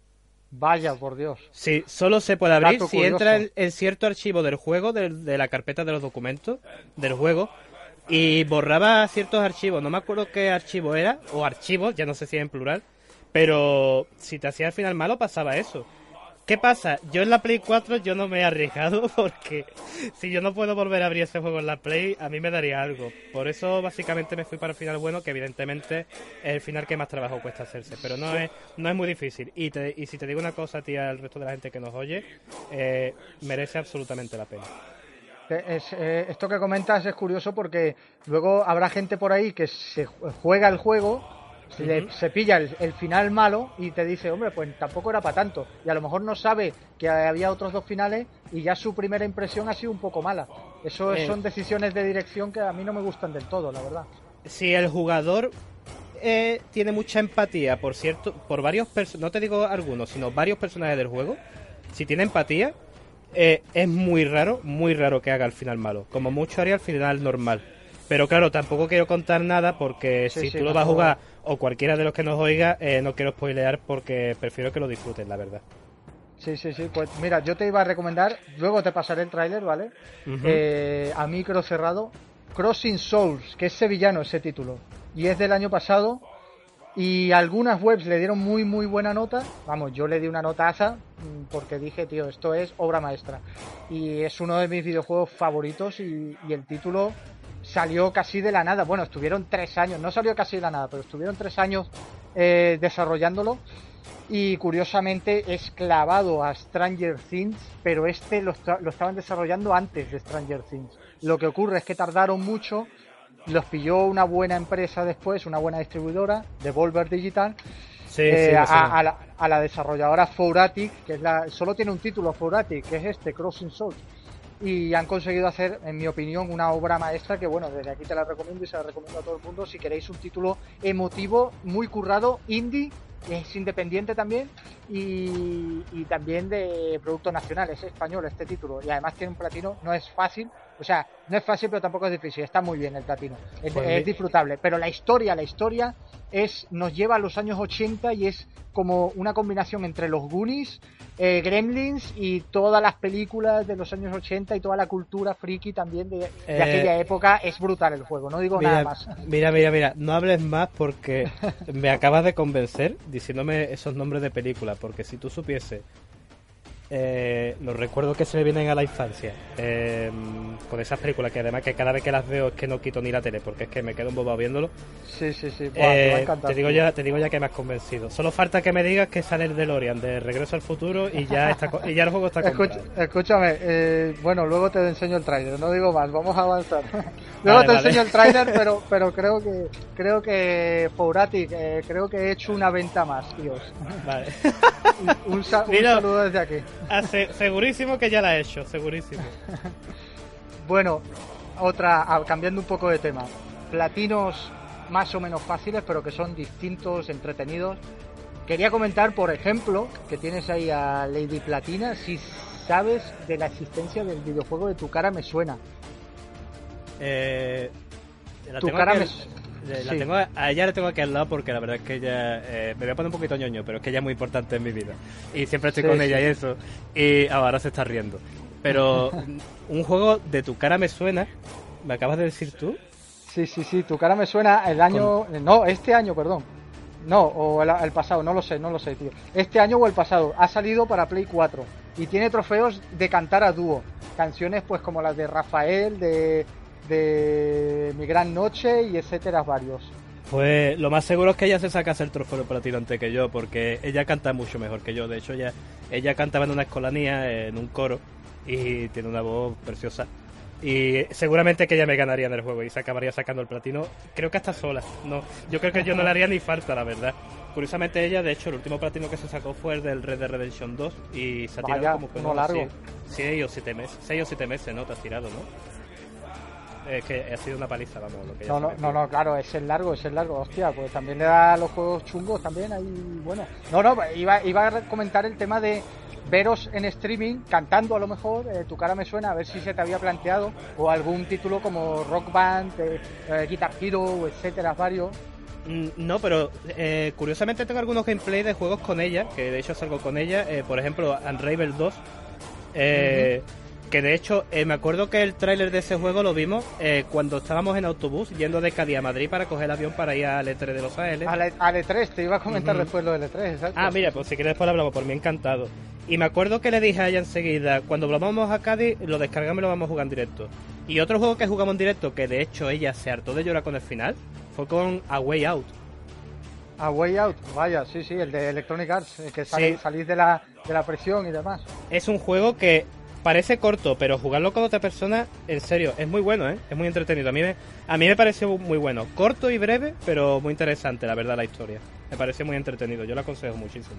Vaya, por Dios. Sí, solo se puede abrir si entra en, cierto archivo del juego, de, la carpeta de los documentos del juego, y borraba ciertos archivos. No me acuerdo qué archivo era, o archivos, ya no sé si es en plural, pero si te hacía al final malo pasaba eso. ¿Qué pasa? Yo en la Play 4 yo no me he arriesgado porque si yo no puedo volver a abrir ese juego en la Play, a mí me daría algo. Por eso básicamente me fui para el final bueno, que evidentemente es el final que más trabajo cuesta hacerse, pero no es no es muy difícil. Y, y si te digo una cosa, tía, al resto de la gente que nos oye, eh, merece absolutamente la pena. Eh, esto que comentas es curioso porque luego habrá gente por ahí que se juega el juego se pilla el, final malo y te dice, hombre, pues tampoco era para tanto. Y a lo mejor no sabe que había otros dos finales y ya su primera impresión ha sido un poco mala. Eso eh. son decisiones de dirección que a mí no me gustan del todo, la verdad. Si el jugador eh, tiene mucha empatía, por cierto, por varios no te digo algunos, sino varios personajes del juego, si tiene empatía, eh, es muy raro, muy raro que haga el final malo. Como mucho haría el final normal. Pero claro, tampoco quiero contar nada porque si tú lo vas a jugar o cualquiera de los que nos oiga, eh, no quiero spoilear porque prefiero que lo disfruten, la verdad. Sí, sí, sí. Pues mira, yo te iba a recomendar, luego te pasaré el tráiler, ¿vale? Eh, a micro cerrado, Crossing Souls, que es sevillano ese título. Y es del año pasado. Y algunas webs le dieron muy, muy buena nota. Vamos, yo le di una nota notaza mm, porque dije, tío, esto es obra maestra. Y es uno de mis videojuegos favoritos y, el título salió casi de la nada. Bueno, estuvieron tres años, no salió casi de la nada, pero estuvieron tres años eh, desarrollándolo y curiosamente es clavado a Stranger Things, pero este lo, estaban desarrollando antes de Stranger Things. Lo que ocurre es que tardaron mucho, los pilló una buena empresa después, una buena distribuidora, Devolver Digital, eh, a, la, desarrolladora Fouratic, que es la, solo tiene un título Fouratic, que es este, Crossing Souls. Y han conseguido hacer, en mi opinión, una obra maestra que, bueno, desde aquí te la recomiendo y se la recomiendo a todo el mundo. Si queréis un título emotivo, muy currado, indie, es independiente también y, también de producto nacional, es español este título. Y además tiene un platino, no es fácil, o sea, no es fácil pero tampoco es difícil, está muy bien el platino, es, pues disfrutable, pero la historia, la historia es nos lleva a los años 80 y es como una combinación entre los Goonies, eh, Gremlins y todas las películas de los años 80 y toda la cultura friki también de, eh, aquella época. Es brutal el juego, no digo nada más. Mira, mira, mira, no hables más porque me acabas de convencer diciéndome esos nombres de películas, porque si tú supiese eh, los recuerdos que se me vienen a la infancia eh, con esas películas que además que cada vez que las veo es que no quito ni la tele porque es que me quedo un bobo viéndolo. Sí sí sí. Eh, te, digo ya te digo ya que me has convencido. Solo falta que me digas que sale el DeLorean de Regreso al Futuro y ya está y ya el juego está comprado. escúchame eh, bueno luego te enseño el tráiler no digo más vamos a avanzar. Luego te enseño el tráiler pero pero creo que creo que Fouratic creo que he hecho una venta más tíos. Vale. Un saludo desde aquí Ah, segurísimo que ya la he hecho, segurísimo. bueno, otra, ah, cambiando un poco de tema. Platinos más o menos fáciles, pero que son distintos, entretenidos. Quería comentar, por ejemplo, que tienes ahí a Lady Platina, si sabes de la existencia del videojuego de Tu cara me suena. Eh, tu cara me la tengo, a ella la tengo aquí al lado porque la verdad es que ella. Eh, me voy a poner un poquito ñoño, pero es que ella es muy importante en mi vida. Y siempre estoy con ella y eso. Y ahora se está riendo. Pero un juego de tu cara me suena. ¿Me acabas de decir tú? Sí, sí, sí. Tu cara me suena el año. No, este año, perdón. No, o el, pasado, no lo sé, no lo sé, tío. Este año o el pasado. Ha salido para Play 4. Y tiene trofeos de cantar a dúo. Canciones pues como las de Rafael, de de Mi Gran Noche y etcétera varios. Pues lo más seguro es que ella se sacase el trofeo ti antes que yo, porque ella canta mucho mejor que yo. De hecho, ella, ella cantaba en una escolanía, en un coro, y tiene una voz preciosa. Y seguramente que ella me ganaría en el juego y se acabaría sacando el platino. Creo que hasta sola. No, yo creo que yo no le haría ni falta, la verdad. Curiosamente ella, de hecho, el último platino que se sacó fue el del Red Dead Redemption 2 y se ha tirado como que no, largo. 6 o 7 meses, 6 o 7 meses, ¿no? Te has tirado, ¿no? Es que ha sido una paliza, vamos. Lo que no, no, no, no, claro, es el largo, es el largo, hostia, pues también le da los juegos chungos también, ahí, bueno. No, no, iba, iba a comentar el tema de veros en streaming cantando a lo mejor, eh, tu cara me suena, a ver si se te había planteado, o algún título como Rock Band, eh, eh, Guitar Hero, etcétera, varios. Mm, no, pero curiosamente tengo algunos gameplay de juegos con ella, que de hecho salgo con ella, por ejemplo, Unravel 2. Eh, que de hecho, eh, me acuerdo que el tráiler de ese juego lo vimos eh, cuando estábamos en autobús yendo de Cádiz a Madrid para coger el avión para ir al E3 de Los Ángeles. Al, E3, te iba a comentar después lo del E3, exacto. Ah, mira, pues si quieres después lo hablamos, por mí encantado. Y me acuerdo que le dije a ella enseguida, cuando volvamos a Cádiz, lo descargamos y lo vamos a jugar en directo. Y otro juego que jugamos en directo, que de hecho ella se hartó de llorar con el final, fue con A Way Out. A Way Out, vaya, sí, sí, el de Electronic Arts, que salís, de, la, de la presión y demás. Es un juego que parece corto, pero jugarlo con otra persona, en serio, es muy bueno, ¿eh? Es muy entretenido. A mí me, a mí me pareció muy bueno. Corto y breve, pero muy interesante, la verdad, la historia. Me pareció muy entretenido. Yo lo aconsejo muchísimo.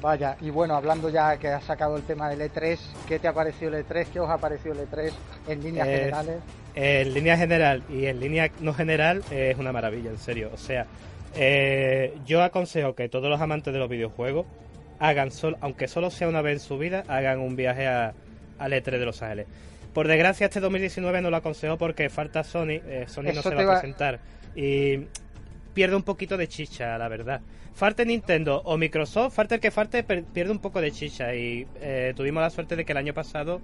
Vaya, y bueno, hablando ya que has sacado el tema del E3, ¿qué te ha parecido el E3? ¿Qué os ha parecido el E3 en líneas eh, generales? En línea general y en línea no general es una maravilla, en serio. O sea, eh, yo aconsejo que todos los amantes de los videojuegos hagan, solo, aunque solo sea una vez en su vida, hagan un viaje a, al E3 de Los Ángeles. Por desgracia, este 2019 no lo aconsejo porque falta Sony. Eh, Sony no se va a presentar. Y pierde un poquito de chicha, la verdad. Falte Nintendo o Microsoft, falte el que falte, pierde un poco de chicha. Y eh, tuvimos la suerte de que el año pasado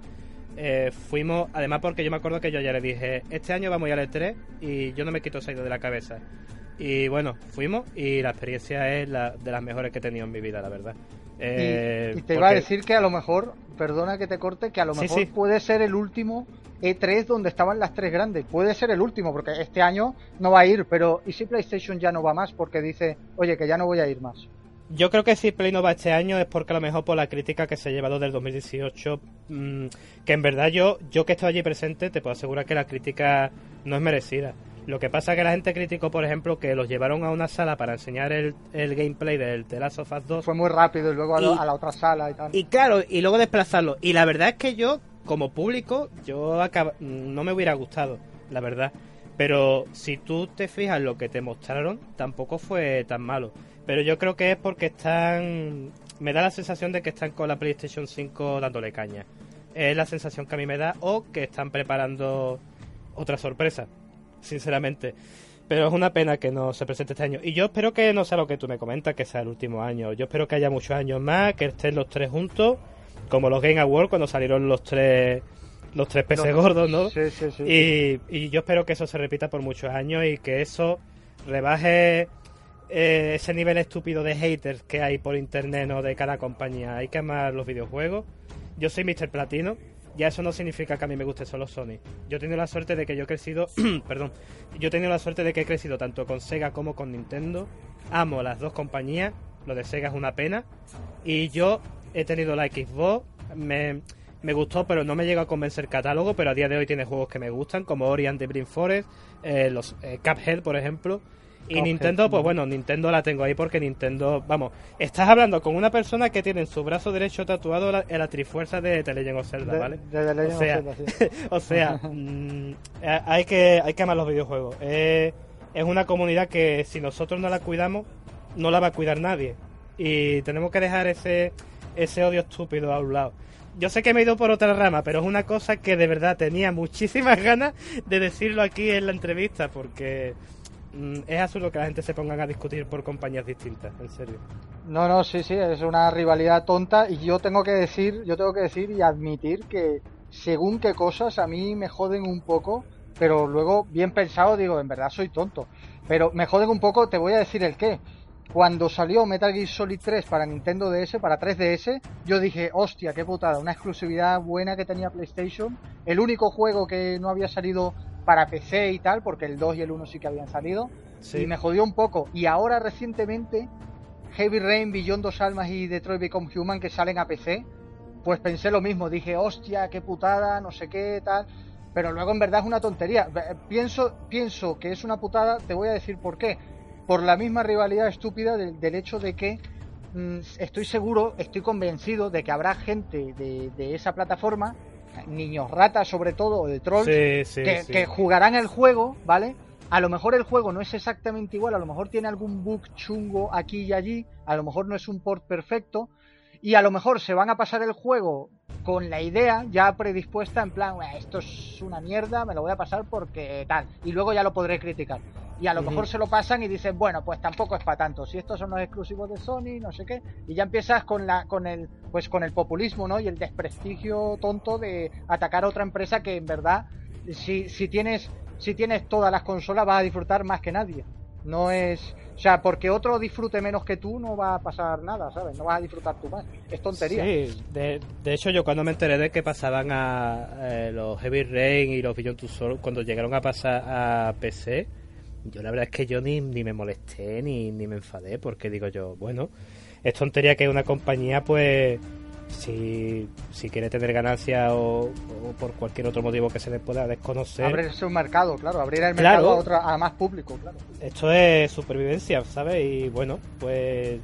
eh, fuimos, además porque yo me acuerdo que yo ya le dije, este año vamos a ir al E3 y yo no me quito ido de la cabeza. Y bueno, fuimos y la experiencia es la, de las mejores que he tenido en mi vida, la verdad. Eh, y, te iba a decir que a lo mejor, perdona que te corte, que a lo mejor puede ser el último E3 donde estaban las tres grandes. Puede ser el último, porque este año no va a ir, pero ¿y si PlayStation ya no va más? Porque dice, oye, que ya no voy a ir más. Yo creo que si Play no va este año es porque a lo mejor por la crítica que se ha llevado del 2018, mm, que en verdad yo, yo que estoy allí presente, te puedo asegurar que la crítica no es merecida. Lo que pasa es que la gente criticó, por ejemplo, que los llevaron a una sala para enseñar el, gameplay del The Last of Us 2. Fue muy rápido y luego a, la otra sala y tal. Y claro, y luego desplazarlo. Y la verdad es que yo, como público, yo no me hubiera gustado, la verdad. Pero si tú te fijas lo que te mostraron, tampoco fue tan malo. Pero yo creo que es porque están... Me da la sensación de que están con la PlayStation 5 dándole caña. Es la sensación que a mí me da. O que están preparando otra sorpresa sinceramente. Pero es una pena que no se presente este año. Y yo espero que no sea lo que tú me comentas, que sea el último año. Yo espero que haya muchos años más, que estén los tres juntos, como los Game Awards cuando salieron los tres los tres peces gordos, ¿no? Sí, sí, sí, y, y, yo espero que eso se repita por muchos años y que eso rebaje eh, ese nivel estúpido de haters que hay por internet, ¿no? De cada compañía. Hay que amar los videojuegos. Yo soy Mr. Platino ya eso no significa que a mí me guste solo Sony. Yo he tenido la suerte de que yo he crecido, perdón, yo he tenido la suerte de que he crecido tanto con Sega como con Nintendo. Amo las dos compañías, lo de Sega es una pena. Y yo he tenido la Xbox, me, me gustó, pero no me llegó a convencer el catálogo, pero a día de hoy tiene juegos que me gustan, como Ori and the Brim Forest, eh, los eh, Cuphead, por ejemplo. Y Nintendo, pues bueno, Nintendo la tengo ahí porque Nintendo, vamos, estás hablando con una persona que tiene en su brazo derecho tatuado la, la trifuerza de The Legend of Zelda, ¿vale? o sea, o sea mm, hay, que, hay que amar los videojuegos. es una comunidad que si nosotros no la cuidamos, no la va a cuidar nadie. Y tenemos que dejar ese, ese odio estúpido a un lado. Yo sé que me he ido por otra rama, pero es una cosa que de verdad tenía muchísimas ganas de decirlo aquí en la entrevista, porque es absurdo que la gente se pongan a discutir por compañías distintas, en serio. No, no, sí, sí, es una rivalidad tonta y yo tengo que decir, yo tengo que decir y admitir que según qué cosas a mí me joden un poco, pero luego bien pensado digo, en verdad soy tonto, pero me joden un poco, te voy a decir el qué. Cuando salió Metal Gear Solid 3 para Nintendo DS, para 3DS, yo dije, hostia, qué putada, una exclusividad buena que tenía PlayStation, el único juego que no había salido para PC y tal, porque el 2 y el 1 sí que habían salido. Y me jodió un poco. Y ahora recientemente, Heavy Rain, Beyond Dos Almas y Detroit Become Human que salen a PC, pues pensé lo mismo. Dije, hostia, qué putada, no sé qué, tal. Pero luego en verdad es una tontería. Pienso, pienso que es una putada, te voy a decir por qué. Por la misma rivalidad estúpida del, hecho de que mm, estoy seguro, estoy convencido de que habrá gente de, de esa plataforma niños ratas sobre todo, o de trolls, que, jugarán el juego, ¿vale? A lo mejor el juego no es exactamente igual, a lo mejor tiene algún bug chungo aquí y allí, a lo mejor no es un port perfecto, y a lo mejor se van a pasar el juego con la idea ya predispuesta en plan, esto es una mierda, me lo voy a pasar porque tal, y luego ya lo podré criticar. Y a lo mejor se lo pasan y dicen, bueno, pues tampoco es para tanto, si estos son los exclusivos de Sony, no sé qué, y ya empiezas con la con el pues con el populismo, ¿no? Y el desprestigio tonto de atacar a otra empresa que en verdad si si tienes si tienes todas las consolas vas a disfrutar más que nadie. No es o sea, porque otro disfrute menos que tú no va a pasar nada, ¿sabes? No vas a disfrutar tú más. Es tontería. Sí, de, hecho yo cuando me enteré de que pasaban a eh, los Heavy Rain y los Beyond Two Souls, cuando llegaron a pasar a PC, yo la verdad es que yo ni, ni me molesté ni, ni me enfadé, porque digo yo, bueno, es tontería que una compañía pues si, si quiere tener ganancia o, por cualquier otro motivo que se le pueda desconocer. Abrirse un mercado, claro, abrir el mercado a, otro, a más público, claro. Esto es supervivencia, ¿sabes? Y bueno, pues.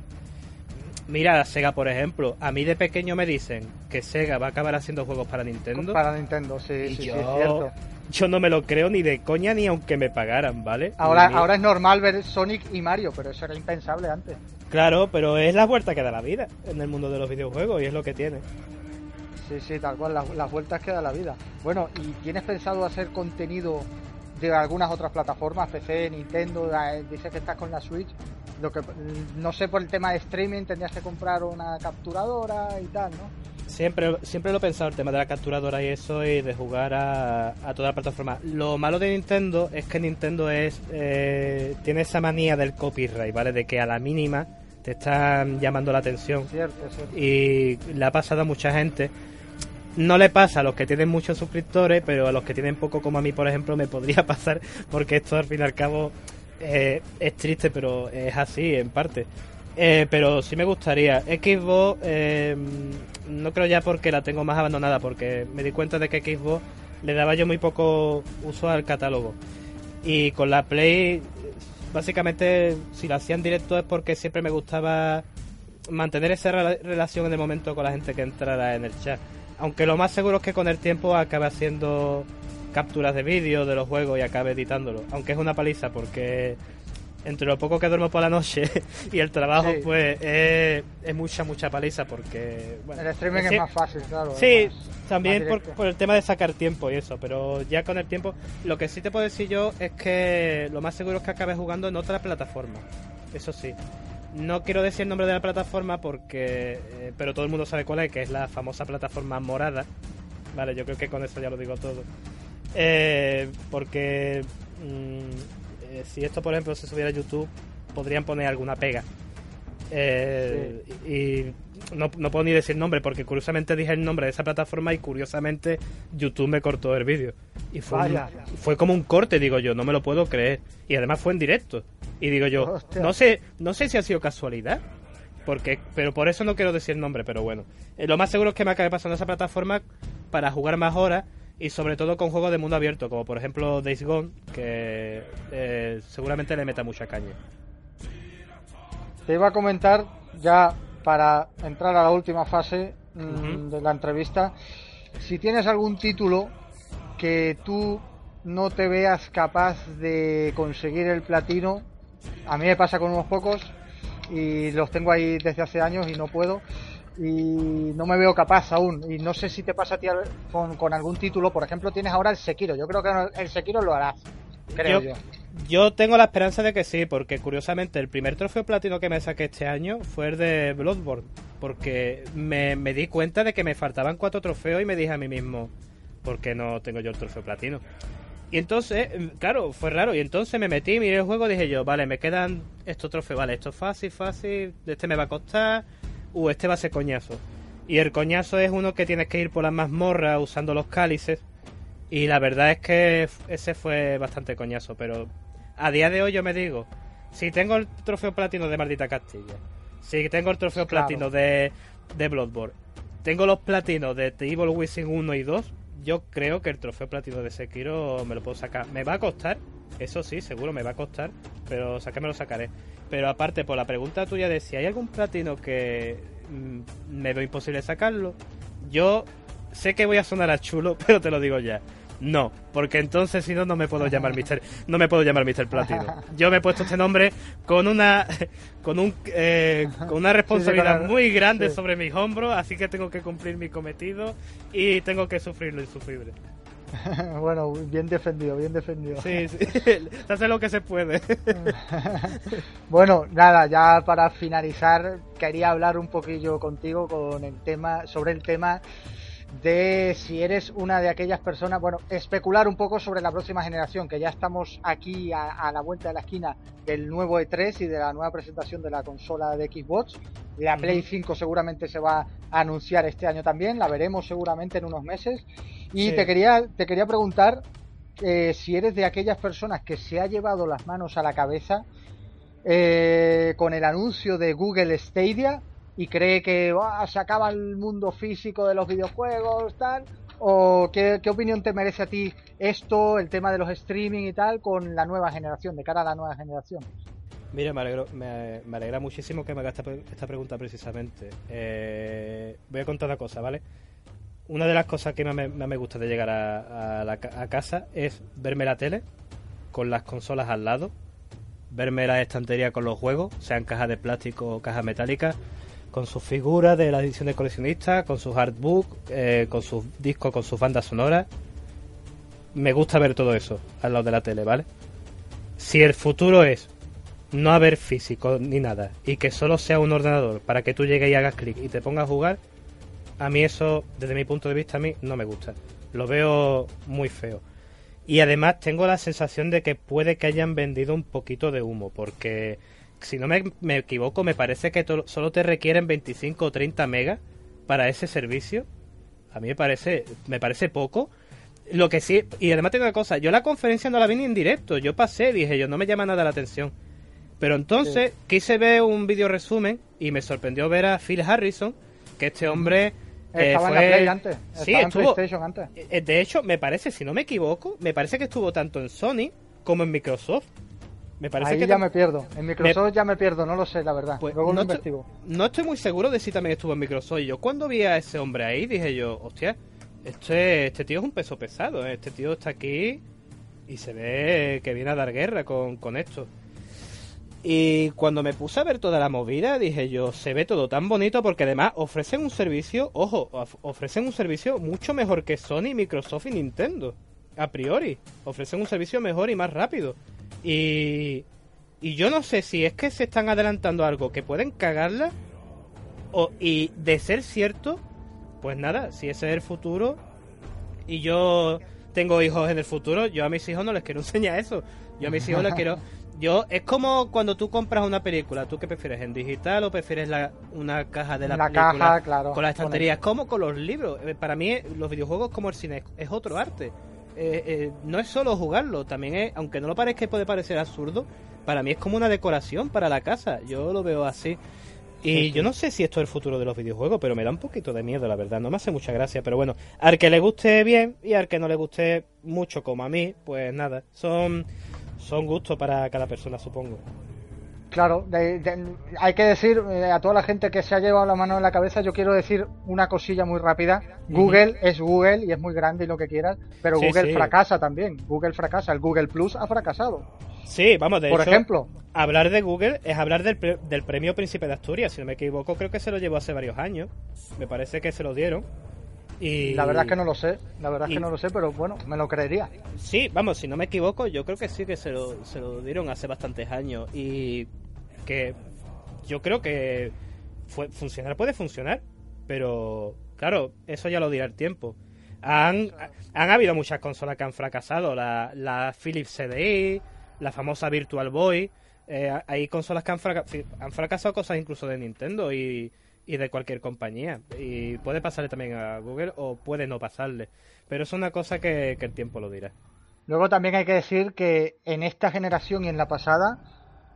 Mira, Sega, por ejemplo, a mí de pequeño me dicen que Sega va a acabar haciendo juegos para Nintendo. Para Nintendo, sí, sí, es cierto. Yo no me lo creo ni de coña ni aunque me pagaran, ¿vale? Ahora, ahora es normal ver Sonic y Mario, pero eso era impensable antes. Claro, pero es la vuelta que da la vida en el mundo de los videojuegos y es lo que tiene. Sí, sí, tal cual, las, vueltas que da la vida. Bueno, ¿y tienes pensado hacer contenido de algunas otras plataformas, PC, Nintendo, dices que estás con la Switch, lo que no sé por el tema de streaming tendrías que comprar una capturadora y tal, ¿no? Siempre, siempre lo he pensado el tema de la capturadora y eso y de jugar a, a toda la plataforma. Lo malo de Nintendo es que Nintendo es eh, tiene esa manía del copyright, ¿vale? De que a la mínima te están llamando la atención. Cierto, cierto. Y le ha pasado a mucha gente. No le pasa a los que tienen muchos suscriptores, pero a los que tienen poco como a mí, por ejemplo, me podría pasar porque esto al fin y al cabo eh, es triste, pero es así en parte. Eh, pero sí me gustaría. Xbox, eh, no creo ya porque la tengo más abandonada, porque me di cuenta de que Xbox le daba yo muy poco uso al catálogo. Y con la Play, básicamente, si la hacían directo es porque siempre me gustaba mantener esa relación en el momento con la gente que entrara en el chat. Aunque lo más seguro es que con el tiempo acabe haciendo capturas de vídeo de los juegos y acabe editándolo. Aunque es una paliza porque entre lo poco que duermo por la noche y el trabajo, pues es, mucha, mucha paliza porque... Bueno, el streaming es, más fácil, claro. Sí, también por, el tema de sacar tiempo y eso, pero ya con el tiempo, lo que sí te puedo decir yo es que lo más seguro es que acabes jugando en otra plataforma, eso sí. No quiero decir el nombre de la plataforma porque... Eh, pero todo el mundo sabe cuál es, que es la famosa plataforma morada. Vale, yo creo que con eso ya lo digo todo. Eh, porque... Mm, eh, si esto, por ejemplo, se subiera a YouTube, podrían poner alguna pega. Eh, Y no, puedo ni decir nombre, porque curiosamente dije el nombre de esa plataforma y curiosamente YouTube me cortó el vídeo. Y fue, fue como un corte, digo yo, no me lo puedo creer. Y además fue en directo. Y digo yo, no sé, no sé si ha sido casualidad. Porque, pero por eso no quiero decir nombre, pero bueno. Eh, lo más seguro es que me acabe pasando esa plataforma para jugar más horas y sobre todo con juegos de mundo abierto, como por ejemplo Days Gone, que eh, seguramente le meta mucha caña. Te iba a comentar ya para entrar a la última fase mm, de la entrevista, si tienes algún título que tú no te veas capaz de conseguir el platino, a mí me pasa con unos pocos y los tengo ahí desde hace años y no puedo y no me veo capaz aún. Y no sé si te pasa a ti con, algún título. Por ejemplo, tienes ahora el Sekiro. Yo creo que el Sekiro lo harás. Creo yo, yo. tengo la esperanza de que sí, porque curiosamente el primer trofeo platino que me saqué este año fue el de Bloodborne. Porque me, me di cuenta de que me faltaban cuatro trofeos y me dije a mí mismo, ¿por qué no tengo yo el trofeo platino? Y entonces, claro, fue raro. Y entonces me metí, miré el juego, dije yo, vale, me quedan estos trofeos, vale, esto es fácil, fácil, este me va a costar, uh, este va a ser coñazo. Y el coñazo es uno que tienes que ir por las mazmorras usando los cálices. Y la verdad es que ese fue bastante coñazo, pero a día de hoy yo me digo, si tengo el trofeo platino de Maldita Castilla, si tengo el trofeo platino de, de Bloodborne, tengo los platinos de The Evil Wishing 1 y 2, yo creo que el trofeo platino de Sekiro me lo puedo sacar. Me va a costar, eso sí, seguro me va a costar, pero me lo sacaré. Pero aparte, por la pregunta tuya de si hay algún platino que mm, me veo imposible sacarlo, yo sé que voy a sonar a chulo, pero te lo digo ya. No, porque entonces si no no me puedo llamar Mr. no me puedo llamar Mr. Platino. Yo me he puesto este nombre con una con un eh, con una responsabilidad muy grande sobre mis hombros, así que tengo que cumplir mi cometido y tengo que sufrir lo insufrible. bueno, bien defendido, bien defendido. Sí, sí, se hace lo que se puede. bueno, nada, ya para finalizar, quería hablar un poquillo contigo con el tema, sobre el tema de si eres una de aquellas personas, bueno, especular un poco sobre la próxima generación, que ya estamos aquí a, la vuelta de la esquina del nuevo E3 y de la nueva presentación de la consola de Xbox. La Play 5 seguramente se va a anunciar este año también, la veremos seguramente en unos meses. Y te, quería, te quería preguntar eh, si eres de aquellas personas que se ha llevado las manos a la cabeza eh, con el anuncio de Google Stadia y cree que se acaba el mundo físico de los videojuegos, tal, o qué, opinión te merece a ti esto, el tema de los streaming y tal, con la nueva generación, de cara a la nueva generación. Mira, me, alegro, me, alegra muchísimo que me hagas esta, pregunta precisamente. Eh, voy a contar una cosa, ¿vale? Una de las cosas que más me, gusta de llegar a, a casa es verme la tele con las consolas al lado, verme la estantería con los juegos, sean cajas de plástico o cajas metálicas, con sus figuras de la edición de coleccionista, con sus artbook, eh, con sus discos, con sus bandas sonoras. Me gusta ver todo eso al lado de la tele, ¿vale? Si el futuro es no haber físico ni nada y que solo sea un ordenador para que tú llegues y hagas clic y te pongas a jugar, a mí eso, desde mi punto de vista, a mí no me gusta. Lo veo muy feo. Y además tengo la sensación de que puede que hayan vendido un poquito de humo, porque si no me, equivoco, me parece que solo te requieren 25 o 30 megas para ese servicio. A mí me parece, me parece poco. Lo que sí, y además tengo una cosa, yo la conferencia no la vi ni en directo, yo pasé, dije yo, no me llama nada la atención. Pero entonces quise ver un video resumen y me sorprendió ver a Phil Harrison, que este hombre eh, estaba en la Play antes. Sí, estuvo, en antes. Eh, de hecho, me parece, si no me equivoco, me parece que estuvo tanto en Sony como en Microsoft. Me parece Ahí que ya me pierdo. En Microsoft ya me pierdo, no lo sé, la verdad. Pues Luego lo investigo. no estoy muy seguro de si también estuvo en Microsoft. Y yo cuando vi a ese hombre ahí, dije yo, hostia, este, este tío es un peso pesado. ¿eh? Este tío está aquí y se ve que viene a dar guerra con, con esto. Y cuando me puse a ver toda la movida, dije yo, se ve todo tan bonito porque además ofrecen un servicio, ojo, ofrecen un servicio mucho mejor que Sony, Microsoft y Nintendo. A priori, ofrecen un servicio mejor y más rápido. Y, y yo no sé si es que se están adelantando algo que pueden cagarla. O, y de ser cierto, pues nada, si ese es el futuro y yo tengo hijos en el futuro, yo a mis hijos no les quiero enseñar eso. Yo a mis hijos les quiero yo, es como cuando tú compras una película, ¿tú qué prefieres? ¿En digital o prefieres la, una caja de la, la película caja, claro, con la estantería? Es como con los libros. Eh, para mí, los videojuegos como el cine es otro arte. Eh, eh, no es solo jugarlo, también es, aunque no lo parezca puede parecer absurdo, para mí es como una decoración para la casa. Yo lo veo así. Y yo no sé si esto es el futuro de los videojuegos, pero me da un poquito de miedo, la verdad. No me hace mucha gracia, pero bueno, al que le guste bien y al que no le guste mucho como a mí, pues nada. Son son gustos para cada persona, supongo. Claro, hay que decir eh, a toda la gente que se ha llevado la mano en la cabeza, yo quiero decir una cosilla muy rápida. Google es Google y es muy grande y lo que quieras, pero Google fracasa también. Google fracasa, el Google Plus ha fracasado. Sí, vamos, de Por ejemplo, hablar de Google es hablar del, del premio Príncipe de Asturias, si no me equivoco, creo que se lo llevó hace varios años. Me parece que se lo dieron. Y... La verdad es que no lo sé, la verdad es que no lo sé, pero bueno, me lo creería. Sí, vamos, si no me equivoco, yo creo que sí que se lo, se lo dieron hace bastantes años y que yo creo que fue, funcionar puede funcionar, pero claro, eso ya lo dirá el tiempo. Han, han habido muchas consolas que han fracasado, la, la Philips CDI, la famosa Virtual Boy, eh, hay consolas que han, han fracasado cosas incluso de Nintendo y y de cualquier compañía. Y puede pasarle también a Google o puede no pasarle. Pero es una cosa que, el tiempo lo dirá. Luego también hay que decir que en esta generación y en la pasada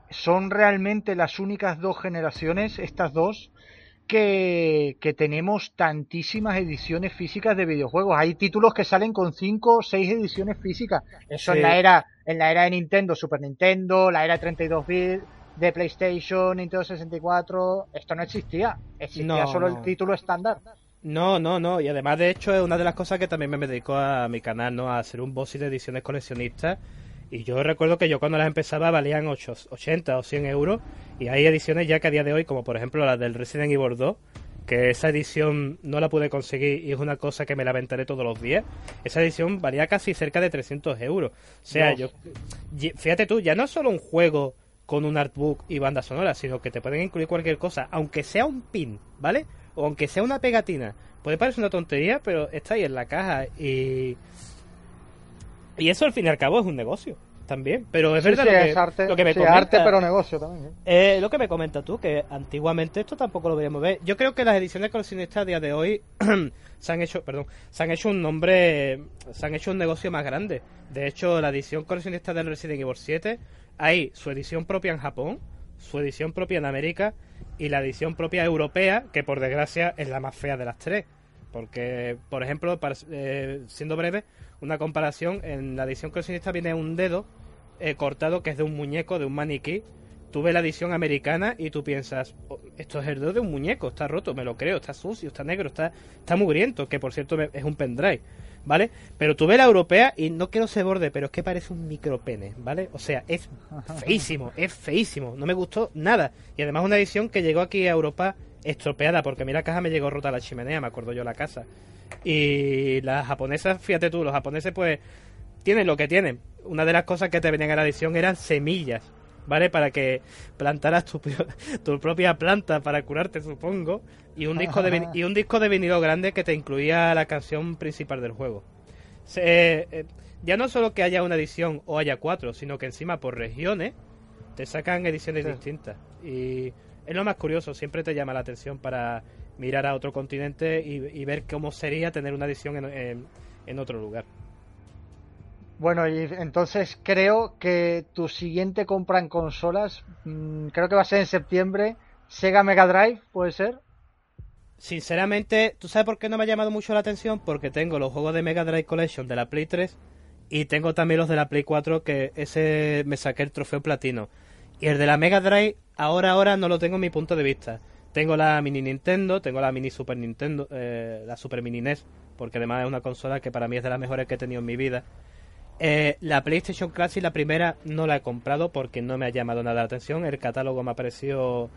son realmente las únicas dos generaciones, estas dos, que, que, tenemos tantísimas ediciones físicas de videojuegos. Hay títulos que salen con cinco o seis ediciones físicas. Eso en la era, en la era de Nintendo, Super Nintendo, la era 32 bits, de PlayStation, Nintendo 64, esto no existía. Existía solo el título estándar. No, no, no. Y además, de hecho, es una de las cosas que también me dedico a mi canal, ¿no? A hacer un bossy de ediciones coleccionistas. Y yo recuerdo que yo cuando las empezaba valían 8, 80 o 100 euros. Y hay ediciones ya que a día de hoy, como por ejemplo la del Resident Evil 2, que esa edición no la pude conseguir y es una cosa que me la aventaré todos los días. Esa edición valía casi cerca de 300 euros. O sea, yo. Fíjate tú, ya no es solo un juego con un artbook y banda sonora, sino que te pueden incluir cualquier cosa, aunque sea un pin, ¿vale? O aunque sea una pegatina. Puede parecer una tontería, pero está ahí en la caja y... Y eso al fin y al cabo es un negocio también. Pero es verdad lo, que, arte, lo, que, me arte, pero negocio también. ¿eh? Eh, lo que me comentas tú, que antiguamente esto tampoco lo veíamos ver. Yo creo que las ediciones coleccionistas a día de hoy se han hecho, perdón, se han hecho un nombre, se han hecho un negocio más grande. De hecho, la edición coleccionista del Resident Evil 7 hay su edición propia en Japón, su edición propia en América y la edición propia europea, que por desgracia es la más fea de las tres. Porque, por ejemplo, eh, siendo breve, una comparación, en la edición coleccionista viene un dedo eh, cortado que es de un muñeco, de un maniquí. Tú ves la edición americana y tú piensas, oh, esto es el dedo de un muñeco, está roto, me lo creo, está sucio, está negro, está, está mugriento, que por cierto es un pendrive. ¿vale? Pero tú ves la europea y no quiero ser borde, pero es que parece un micropene, ¿vale? O sea, es feísimo, es feísimo, no me gustó nada. Y además una edición que llegó aquí a Europa estropeada, porque a mí la caja me llegó rota a la chimenea, me acuerdo yo la casa. Y las japonesas, fíjate tú, los japoneses pues tienen lo que tienen. Una de las cosas que te venían a la edición eran semillas, ¿vale? Para que plantaras tu, tu propia planta para curarte, supongo. Y un, disco de, y un disco de vinilo grande que te incluía la canción principal del juego. Eh, ya no solo que haya una edición o haya cuatro, sino que encima por regiones te sacan ediciones distintas. Y es lo más curioso, siempre te llama la atención para mirar a otro continente y, ver cómo sería tener una edición en, en, otro lugar. Bueno, y entonces creo que tu siguiente compra en consolas, mm, creo que va a ser en septiembre, Sega Mega Drive, ¿puede ser? Sinceramente, ¿tú sabes por qué no me ha llamado mucho la atención? Porque tengo los juegos de Mega Drive Collection de la Play 3 y tengo también los de la Play 4 que ese me saqué el trofeo platino. Y el de la Mega Drive, ahora, ahora no lo tengo en mi punto de vista. Tengo la mini Nintendo, tengo la mini Super Nintendo, eh, la Super Mini NES, porque además es una consola que para mí es de las mejores que he tenido en mi vida. Eh, la PlayStation Classic, la primera, no la he comprado porque no me ha llamado nada la atención. El catálogo me ha parecido.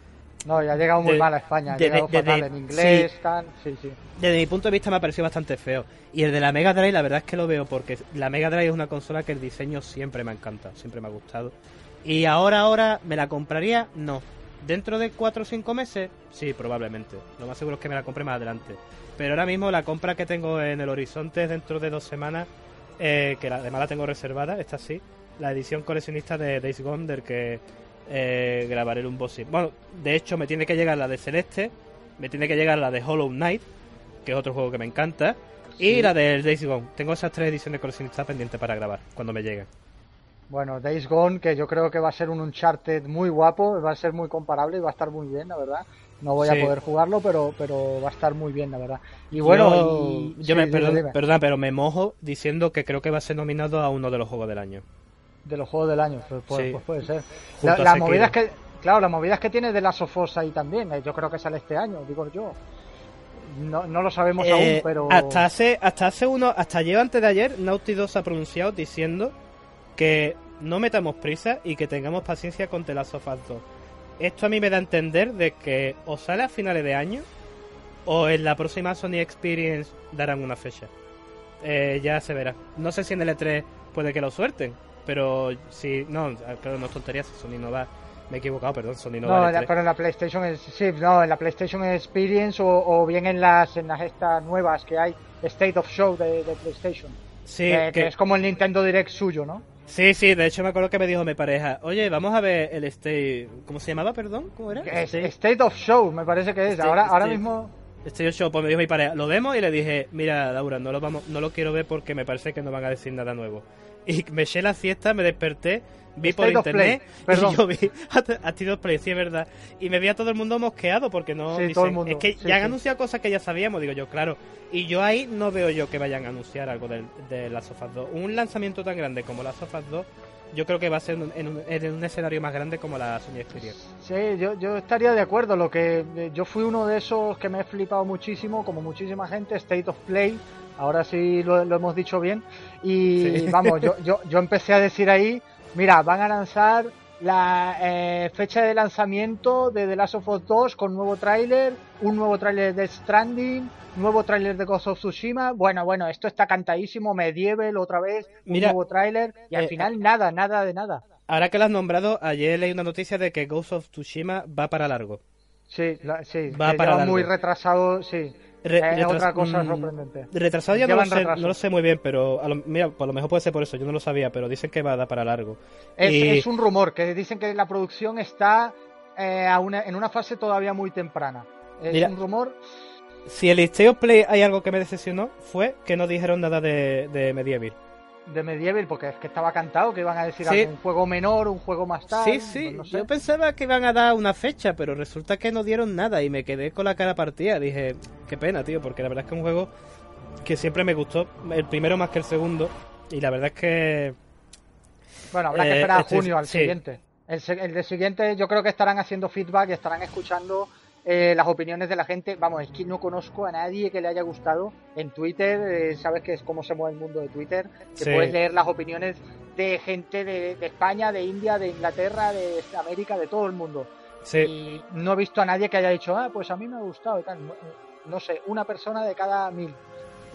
No, ya ha llegado muy mal a España. Ha llegado fatal en inglés, sí. Sí, Desde mi punto de vista me ha parecido bastante feo. Y el de la Mega Drive, la verdad es que lo veo porque la Mega Drive es una consola que el diseño siempre me ha encantado, siempre me ha gustado. Y ahora, ahora, ¿me la compraría? No. ¿Dentro de 4 o 5 meses? Sí, probablemente. Lo más seguro es que me la compre más adelante. Pero ahora mismo la compra que tengo en el horizonte es dentro de dos semanas, eh, que además la tengo reservada, esta sí, la edición coleccionista de Days Gone, del que eh, grabaré el unboxing. Bueno, de hecho me tiene que llegar la de Celeste, me tiene que llegar la de Hollow Knight, que es otro juego que me encanta, y la del Days Gone. Tengo esas tres ediciones coleccionistas pendientes para grabar, cuando me lleguen. Bueno, Days Gone, que yo creo que va a ser un Uncharted muy guapo, va a ser muy comparable y va a estar muy bien, la verdad. No voy a poder jugarlo, pero, pero va a estar muy bien, la verdad. Y bueno, yo, me, perdón, pero me mojo diciendo que creo que va a ser nominado a uno de los juegos del año. De los juegos del año, pues, pues, pues puede ser. La, movida es que, claro, la movida es que tiene de la Sofos ahí también. Eh, yo creo que sale este año, digo yo. No, no lo sabemos aún, eh, pero. Hasta hace, hasta hace uno, hasta ayer antes de ayer, Naughty 2 ha pronunciado diciendo que no metamos prisa y que tengamos paciencia con The Last of 2. Esto a mí me da a entender de que o sale a finales de año o en la próxima Sony Experience darán una fecha. Eh, ya se verá. No sé si en el E3 puede que lo suelten, pero si no, claro, no es tontería, si Sony no va. Me he equivocado, perdón, Sony no, va. No, pero en la PlayStation, sí, no, en la PlayStation Experience o, bien en las, en las estas nuevas que hay, State of Show de, PlayStation. Sí, que, es como el Nintendo Direct suyo, ¿no? Sí, sí, de hecho me acuerdo que me dijo mi pareja, oye, vamos a ver el State, ¿cómo se llamaba, perdón? ¿Cómo era? State, of Show, me parece que es. ahora, ahora mismo... State of Show, pues me dijo mi pareja, lo vemos y le dije, mira, Laura, no lo, vamos, no lo quiero ver porque me parece que no van a decir nada nuevo. Y me eché la siesta, me desperté vi por internet y yo vi a Tiro Play, sí es verdad. Y me vi a todo el mundo mosqueado porque no. Sí, todo el mundo. Es que ya han anunciado cosas que ya sabíamos, digo yo, claro. Y yo ahí no veo yo que vayan a anunciar algo de, de Last of 2. Un lanzamiento tan grande como Last of 2 yo creo que va a ser en un, en un, escenario más grande como la Sony Experience. Sí, yo, yo estaría de acuerdo. Lo que eh, yo fui uno de esos que me he flipado muchísimo, como muchísima gente, State of Play. Ahora sí lo, hemos dicho bien. Y vamos, yo, yo, yo empecé a decir ahí Mira, van a lanzar la eh, fecha de lanzamiento de The Last of Us 2 con nuevo tráiler, un nuevo tráiler de Stranding, nuevo tráiler de Ghost of Tsushima. Bueno, bueno, esto está cantadísimo, Medieval otra vez, un nuevo tráiler y al eh, final nada, nada de nada. Ahora que lo has nombrado, ayer leí una noticia de que Ghost of Tsushima va para largo. Sí, sí, va para largo. muy retrasado, sí. Re otra cosa mm, sorprendente. Retrasado ya no lo, sé, no lo, sé, muy bien, pero mira, por lo mejor puede ser por eso, yo no lo sabía, pero dicen que va a dar para largo. Es, un rumor, que dicen que la producción está eh, en una fase todavía muy temprana. Es un rumor. Si el State Play hay algo que me decepcionó, fue que no dijeron nada de, de Medieval de Medieval, porque es que estaba cantado que iban a decir un juego menor, un juego más tarde. Sí, sí, yo pensaba que iban a dar una fecha, pero resulta que no dieron nada y me quedé con la cara partida. Dije, qué pena, tío, porque la verdad es que es un juego que siempre me gustó, el primero más que el segundo, y la verdad es que... Bueno, habrá que eh, esperar a este junio al siguiente. El, el de siguiente yo creo que estarán haciendo feedback y estarán escuchando eh, las opiniones de la gente. Vamos, es que no conozco a nadie que le haya gustado en Twitter. Eh, sabes que es cómo se mueve el mundo de Twitter. Que puedes leer las opiniones de gente de, España, de India, de Inglaterra, de América, de todo el mundo. Sí. Y no he visto a nadie que haya dicho, ah, pues a mí me ha gustado y tal. No, no sé, una persona de cada mil.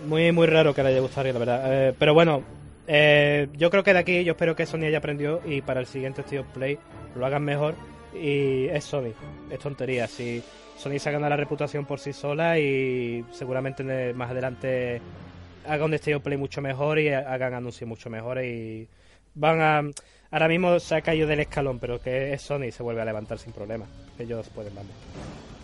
Muy, muy raro que le haya gustado, la verdad. Eh, pero bueno, eh, yo creo que de aquí, yo espero que Sony haya aprendido y para el siguiente Steel of Play lo hagan mejor. Y es Sony, es tontería. Si Sony se ha ganado la reputación por sí sola y seguramente más adelante haga un State Play mucho mejor y hagan anuncios mucho mejores y van a... Ahora mismo se ha caído del escalón, pero que es Sony y se vuelve a levantar sin problema. Ellos pueden, vamos.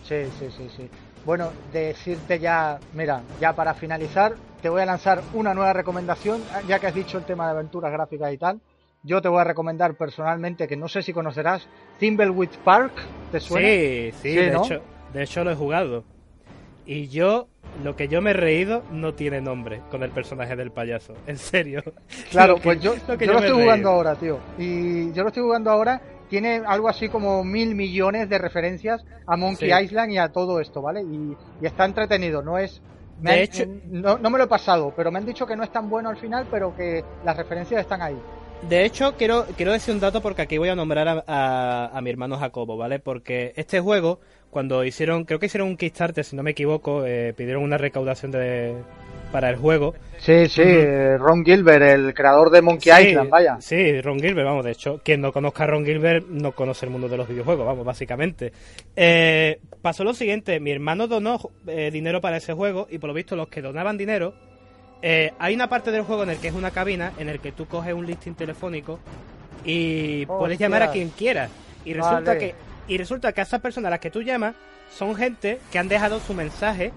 Sí, sí, sí, sí. Bueno, decirte ya, mira, ya para finalizar, te voy a lanzar una nueva recomendación, ya que has dicho el tema de aventuras gráficas y tal. Yo te voy a recomendar personalmente, que no sé si conocerás, Thimbleweed Park, ¿te suena? Sí, sí, Sí, de, ¿no? hecho, de hecho lo he jugado. Y yo, lo que yo me he reído no tiene nombre con el personaje del payaso. En serio. Claro, que- pues yo, lo que yo lo estoy jugando ahora, tío. Y yo lo estoy jugando ahora. Tiene algo así como mil millones de referencias a Monkey Sí. Island y a todo esto, ¿vale? Y, y está entretenido, no es... me De han- hecho- no, no me lo he pasado, pero me han dicho que no es tan bueno al final, pero que las referencias están ahí. De hecho, quiero, quiero decir un dato porque aquí voy a nombrar a, a- a mi hermano Jacobo, ¿vale? Porque este juego, cuando hicieron, creo que hicieron un Kickstarter, si no me equivoco, eh, pidieron una recaudación de, para el juego. Sí, sí, eh, Ron Gilbert, el creador de Monkey Sí, Island, vaya. Sí, Ron Gilbert, vamos, de hecho, quien no conozca a Ron Gilbert no conoce el mundo de los videojuegos, vamos, básicamente. Eh, pasó lo siguiente, mi hermano donó eh, dinero para ese juego y por lo visto los que donaban dinero, eh, hay una parte del juego en el que es una cabina en el que tú coges un listing telefónico y puedes llamar a quien quieras. Y resulta Vale. que y resulta que a esas personas a las que tú llamas son gente que han dejado su mensaje,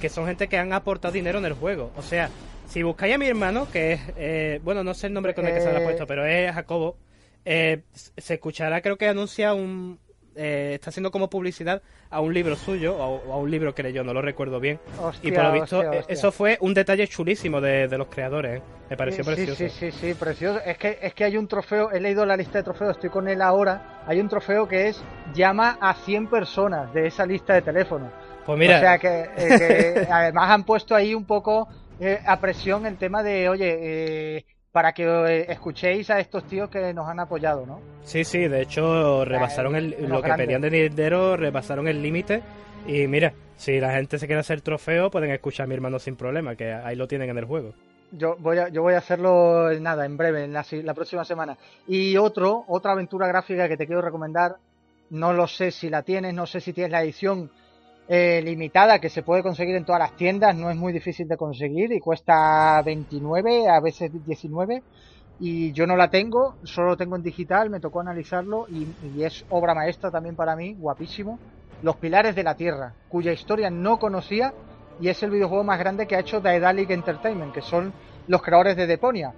que son gente que han aportado dinero en el juego. O sea, si buscáis a mi hermano, que es, eh, bueno, no sé el nombre con el que se le ha Eh, puesto, pero es Jacobo, se escuchará, creo que anuncia un... eh, está haciendo como publicidad a un libro suyo, o a, un libro que leyó, no lo recuerdo bien. Hostia, y por lo visto, hostia, eh, hostia. eso fue un detalle chulísimo de, de los creadores. ¿eh? Me pareció sí, precioso. Sí, sí, sí, precioso. Es que, es que hay un trofeo, he leído la lista de trofeos, estoy con él ahora. Hay un trofeo que es llama a 100 personas de esa lista de teléfono. Pues mira, O sea que, eh, que además han puesto ahí un poco eh, a presión el tema de, oye, eh, para que eh, escuchéis a estos tíos que nos han apoyado, ¿no? Sí, sí, de hecho rebasaron el, lo que grandes. pedían de dinero, rebasaron el límite y mira, si la gente se quiere hacer trofeo pueden escuchar a mi hermano sin problema, que ahí lo tienen en el juego. Yo voy a, yo voy a hacerlo en nada, en breve, en la, la próxima semana. Y otro, otra aventura gráfica que te quiero recomendar, no lo sé si la tienes, no sé si tienes la edición eh, limitada que se puede conseguir en todas las tiendas, no es muy difícil de conseguir y cuesta 29, a veces 19. Y yo no la tengo, solo lo tengo en digital, me tocó analizarlo y, y es obra maestra también para mí, guapísimo. Los Pilares de la Tierra, cuya historia no conocía y es el videojuego más grande que ha hecho Daedalic Entertainment, que son los creadores de Deponia,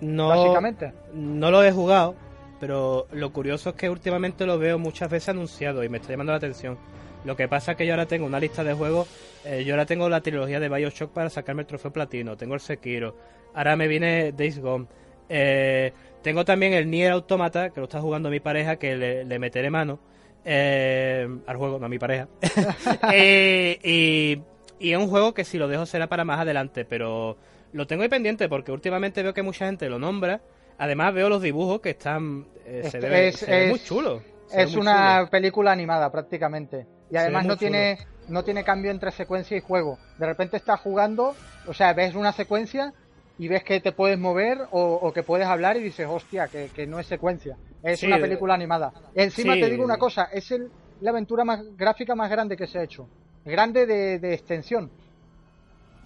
No, básicamente. no lo he jugado, pero lo curioso es que últimamente lo veo muchas veces anunciado y me está llamando la atención. Lo que pasa es que yo ahora tengo una lista de juegos, eh, yo ahora tengo la trilogía de Bioshock para sacarme el trofeo platino, tengo el Sekiro, ahora me viene Days Gone, eh, tengo también el Nier Automata, que lo está jugando mi pareja, que le, le meteré mano eh, al juego, no a mi pareja. Eh, y, y es un juego que si lo dejo será para más adelante, pero lo tengo ahí pendiente porque últimamente veo que mucha gente lo nombra. Además veo los dibujos que están... eh, se Este ve, es- se ve muy chulo. se ve Es muy una chulo. película animada prácticamente. Y además no tiene, no tiene cambio entre secuencia y juego. De repente estás jugando, o sea, ves una secuencia y ves que te puedes mover o, o que puedes hablar y dices, hostia, que, que no es secuencia. Es Sí, una de- película animada. Encima sí. te digo una cosa, es el, la aventura más gráfica más grande que se ha hecho. Grande de, de extensión.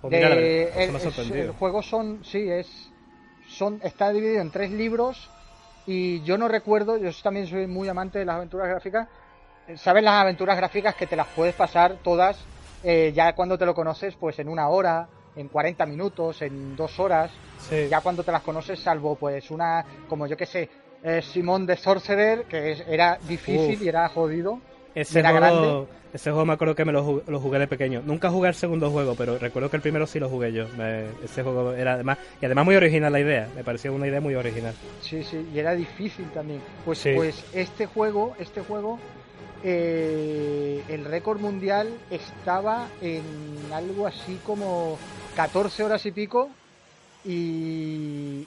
Pues De- el, juego son, sí, es, son, está dividido en tres libros y yo no recuerdo, yo también soy muy amante de las aventuras gráficas. ¿Sabes las aventuras gráficas que te las puedes pasar todas eh, ya cuando te lo conoces, pues en una hora, en 40 minutos, en dos horas? Sí. Ya cuando te las conoces, salvo pues una, como yo que sé, eh, Simón de Sorcerer, que es- era difícil Uf. y era jodido. Ese era juego, ese juego me acuerdo que me lo jugué, lo jugué de pequeño. Nunca jugué el segundo juego, pero recuerdo que el primero sí lo jugué yo. Me- ese juego era además y además muy original la idea. Me pareció una idea muy original. Sí, sí, y era difícil también. Pues, Sí. pues este juego, este juego, eh, el récord mundial estaba en algo así como 14 horas y pico y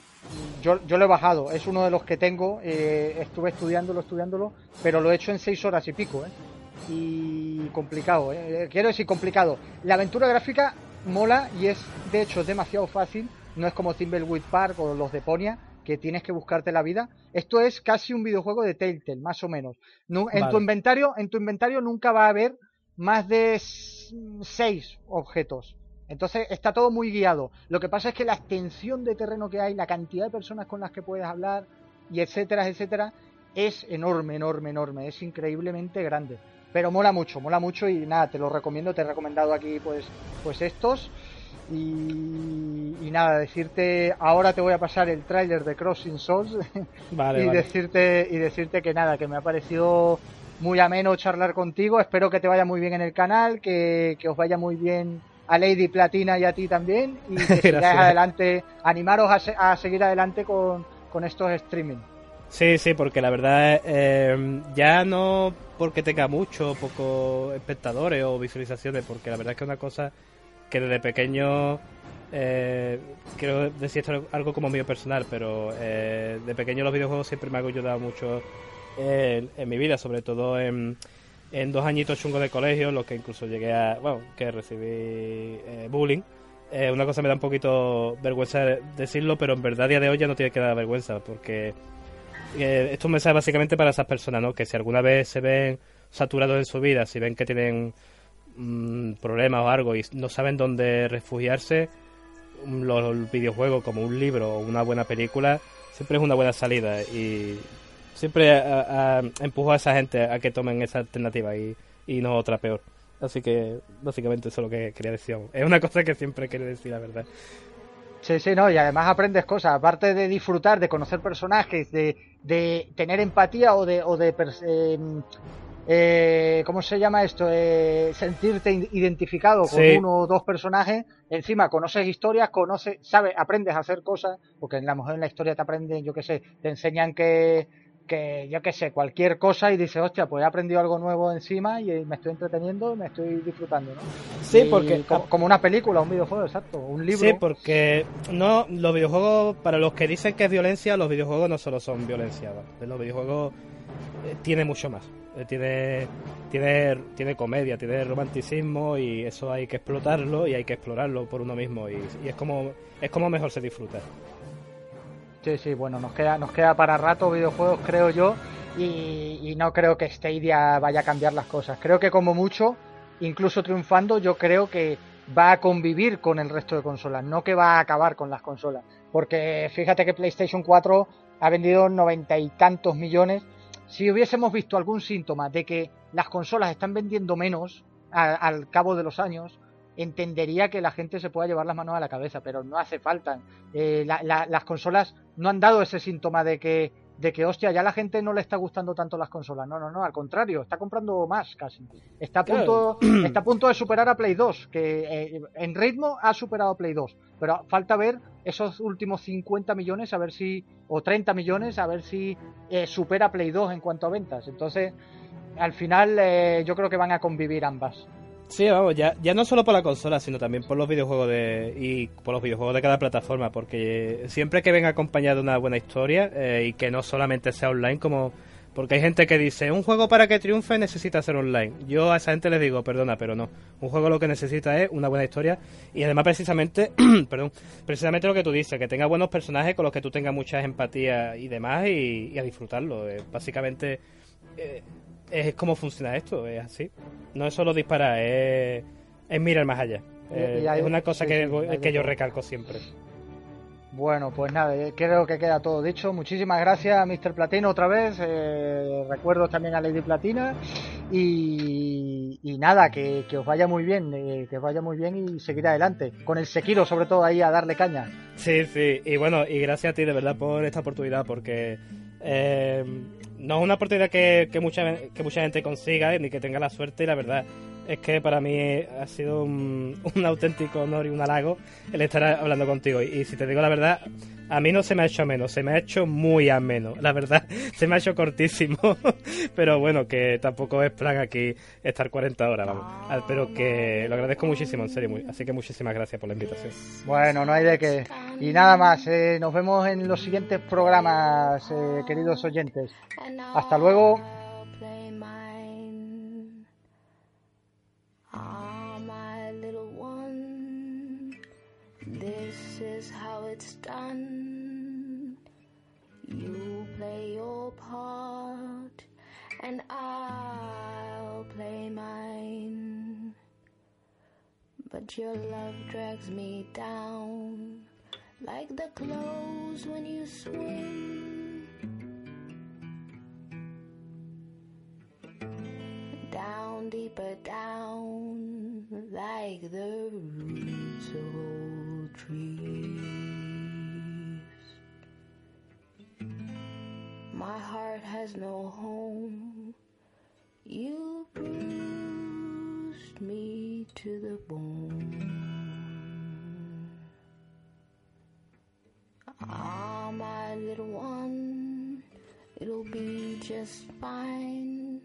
yo, yo lo he bajado, es uno de los que tengo, eh, estuve estudiándolo, estudiándolo, pero lo he hecho en seis horas y pico, ¿eh? Y complicado. Quiero decir complicado. La aventura gráfica mola y es, de hecho, demasiado fácil, no es como Thimbleweed Park o los de Ponia, que tienes que buscarte la vida. Esto es casi un videojuego de Telltale, más o menos. en tu inventario, en tu inventario nunca va a haber más de seis objetos. Entonces está todo muy guiado. Lo que pasa es que la extensión de terreno que hay, la cantidad de personas con las que puedes hablar, y etcétera, etcétera, es enorme, enorme, enorme. Es increíblemente grande. Pero mola mucho, mola mucho y nada, te lo recomiendo, te he recomendado aquí pues, pues estos. Y, nada, decirte, ahora te voy a pasar el tráiler de Crossing Souls vale, y decirte y decirte que nada, que me ha parecido muy ameno charlar contigo, espero que te vaya muy bien en el canal, que, que os vaya muy bien a Lady Platina y a ti también y que sigáis adelante, animaros a, seguir adelante con, estos streaming. Sí, sí, porque la verdad eh, ya no porque tenga mucho, poco espectadores o visualizaciones, porque la verdad es que es una cosa que desde pequeño eh, quiero decir esto algo como mío personal, pero eh, de pequeño los videojuegos siempre me han ayudado mucho en mi vida, sobre todo en en dos añitos chungos de colegio, los que incluso llegué a, bueno, que recibí eh, bullying. Eh, una cosa me da un poquito vergüenza decirlo, pero en verdad a día de hoy ya no tiene que dar vergüenza, porque eh, esto me sale básicamente para esas personas, ¿no? Que si alguna vez se ven saturados en su vida, si ven que tienen mm, problemas o algo y no saben dónde refugiarse, los videojuegos como un libro o una buena película siempre es una buena salida y siempre a, empujo a esa gente a que tomen esa alternativa y, no otra peor. Así que básicamente eso es lo que quería decir. Es una cosa que siempre quiero decir, la verdad. Sí, sí, no, y además aprendes cosas, aparte de disfrutar, de conocer personajes, de, de tener empatía o de, o de em, eh, ¿cómo se llama esto? Eh, sentirte identificado con uno o dos personajes, encima conoces historias, conoces, sabes, aprendes a hacer cosas, porque a lo mejor en la historia te aprenden, yo qué sé, te enseñan que que yo qué sé, cualquier cosa y dice, hostia, pues he aprendido algo nuevo encima y me estoy entreteniendo, me estoy disfrutando, ¿no? Sí, porque... Como, una película, un videojuego, exacto, un libro. Sí, porque no, los videojuegos, para los que dicen que es violencia, los videojuegos no solo son violencia, los videojuegos eh, tiene mucho más. Eh, tiene, tiene, tiene comedia, tiene romanticismo y eso hay que explotarlo y hay que explorarlo por uno mismo y, es como es como mejor se disfruta. Sí, sí, bueno, nos queda, nos queda para rato videojuegos, creo yo, y, no creo que Stadia vaya a cambiar las cosas. Creo que como mucho, incluso triunfando, yo creo que va a convivir con el resto de consolas, no que va a acabar con las consolas. Porque fíjate que PlayStation 4 ha vendido noventa y tantos millones. Si hubiésemos visto algún síntoma de que las consolas están vendiendo menos al cabo de los años, entendería que la gente se pueda llevar las manos a la cabeza, pero no hace falta. Eh, las consolas no han dado ese síntoma de que, de que, hostia, ya la gente no le está gustando tanto las consolas. No, no, no, al contrario, está comprando más casi. Está a punto, está a punto de superar a Play 2, que eh, en ritmo ha superado a Play 2, pero falta ver esos últimos 50 millones, a ver si, o 30 millones, a ver si eh, supera a Play 2 en cuanto a ventas. Entonces, al final yo creo que van a convivir ambas. Sí, vamos, ya, ya no solo por la consola, sino también por los videojuegos de y por los videojuegos de cada plataforma, porque siempre que venga acompañado de una buena historia eh, y que no solamente sea online, como porque hay gente que dice, un juego para que triunfe necesita ser online. Yo a esa gente les digo, perdona, pero no. Un juego lo que necesita es una buena historia y además precisamente, perdón, precisamente lo que tú dices, que tenga buenos personajes con los que tú tengas muchas empatías y demás y, a disfrutarlo. Eh, básicamente eh, es como funciona esto, es así. No es solo disparar, es, es mirar más allá. Eh, es una cosa que, que yo recalco siempre. Bueno, pues nada, eh, creo que queda todo dicho. Muchísimas gracias, Mr. Platino, otra vez. Eh, recuerdo también a Lady Platina. Y, y nada, que, que, os vaya muy bien, que os vaya muy bien y seguir adelante. Con el Sekiro, sobre todo, ahí a darle caña. Sí, sí. Y bueno, y gracias a ti de verdad por esta oportunidad, porque no es una oportunidad que, mucha, que mucha gente consiga ni que tenga la suerte y la verdad es que para mí ha sido un, auténtico honor y un halago el estar hablando contigo. Y, si te digo la verdad, a mí no se me ha hecho menos, se me ha hecho muy ameno. La verdad, se me ha hecho cortísimo. Pero bueno, que tampoco es plan aquí estar 40 horas, vamos. Ah, pero que lo agradezco muchísimo, en serio. Así que muchísimas gracias por la invitación. Bueno, no hay de qué. Y nada más, eh, nos vemos en los siguientes programas, eh, queridos oyentes. Hasta luego. It's done. You play your part, and I'll play mine. But your love drags me down like the clothes when you swim. Down, deeper down, like the roots of trees. My heart has no home. You bruised me to the bone. Ah, my little one, it'll be just fine.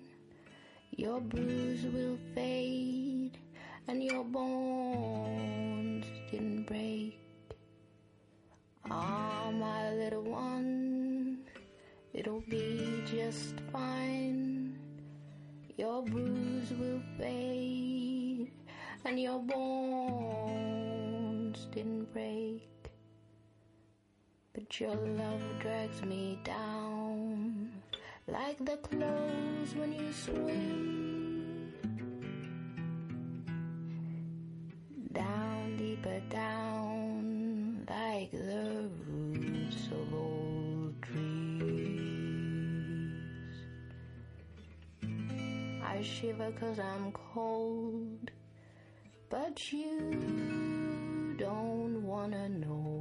Your bruise will fade and your bones didn't break. Ah, my little one. It'll be just fine. Your bruise will fade and your bones didn't break. But your love drags me down like the clothes when you swim. Down, deeper down, like the roots of old trees. I shiver cause I'm cold, but you don't wanna know.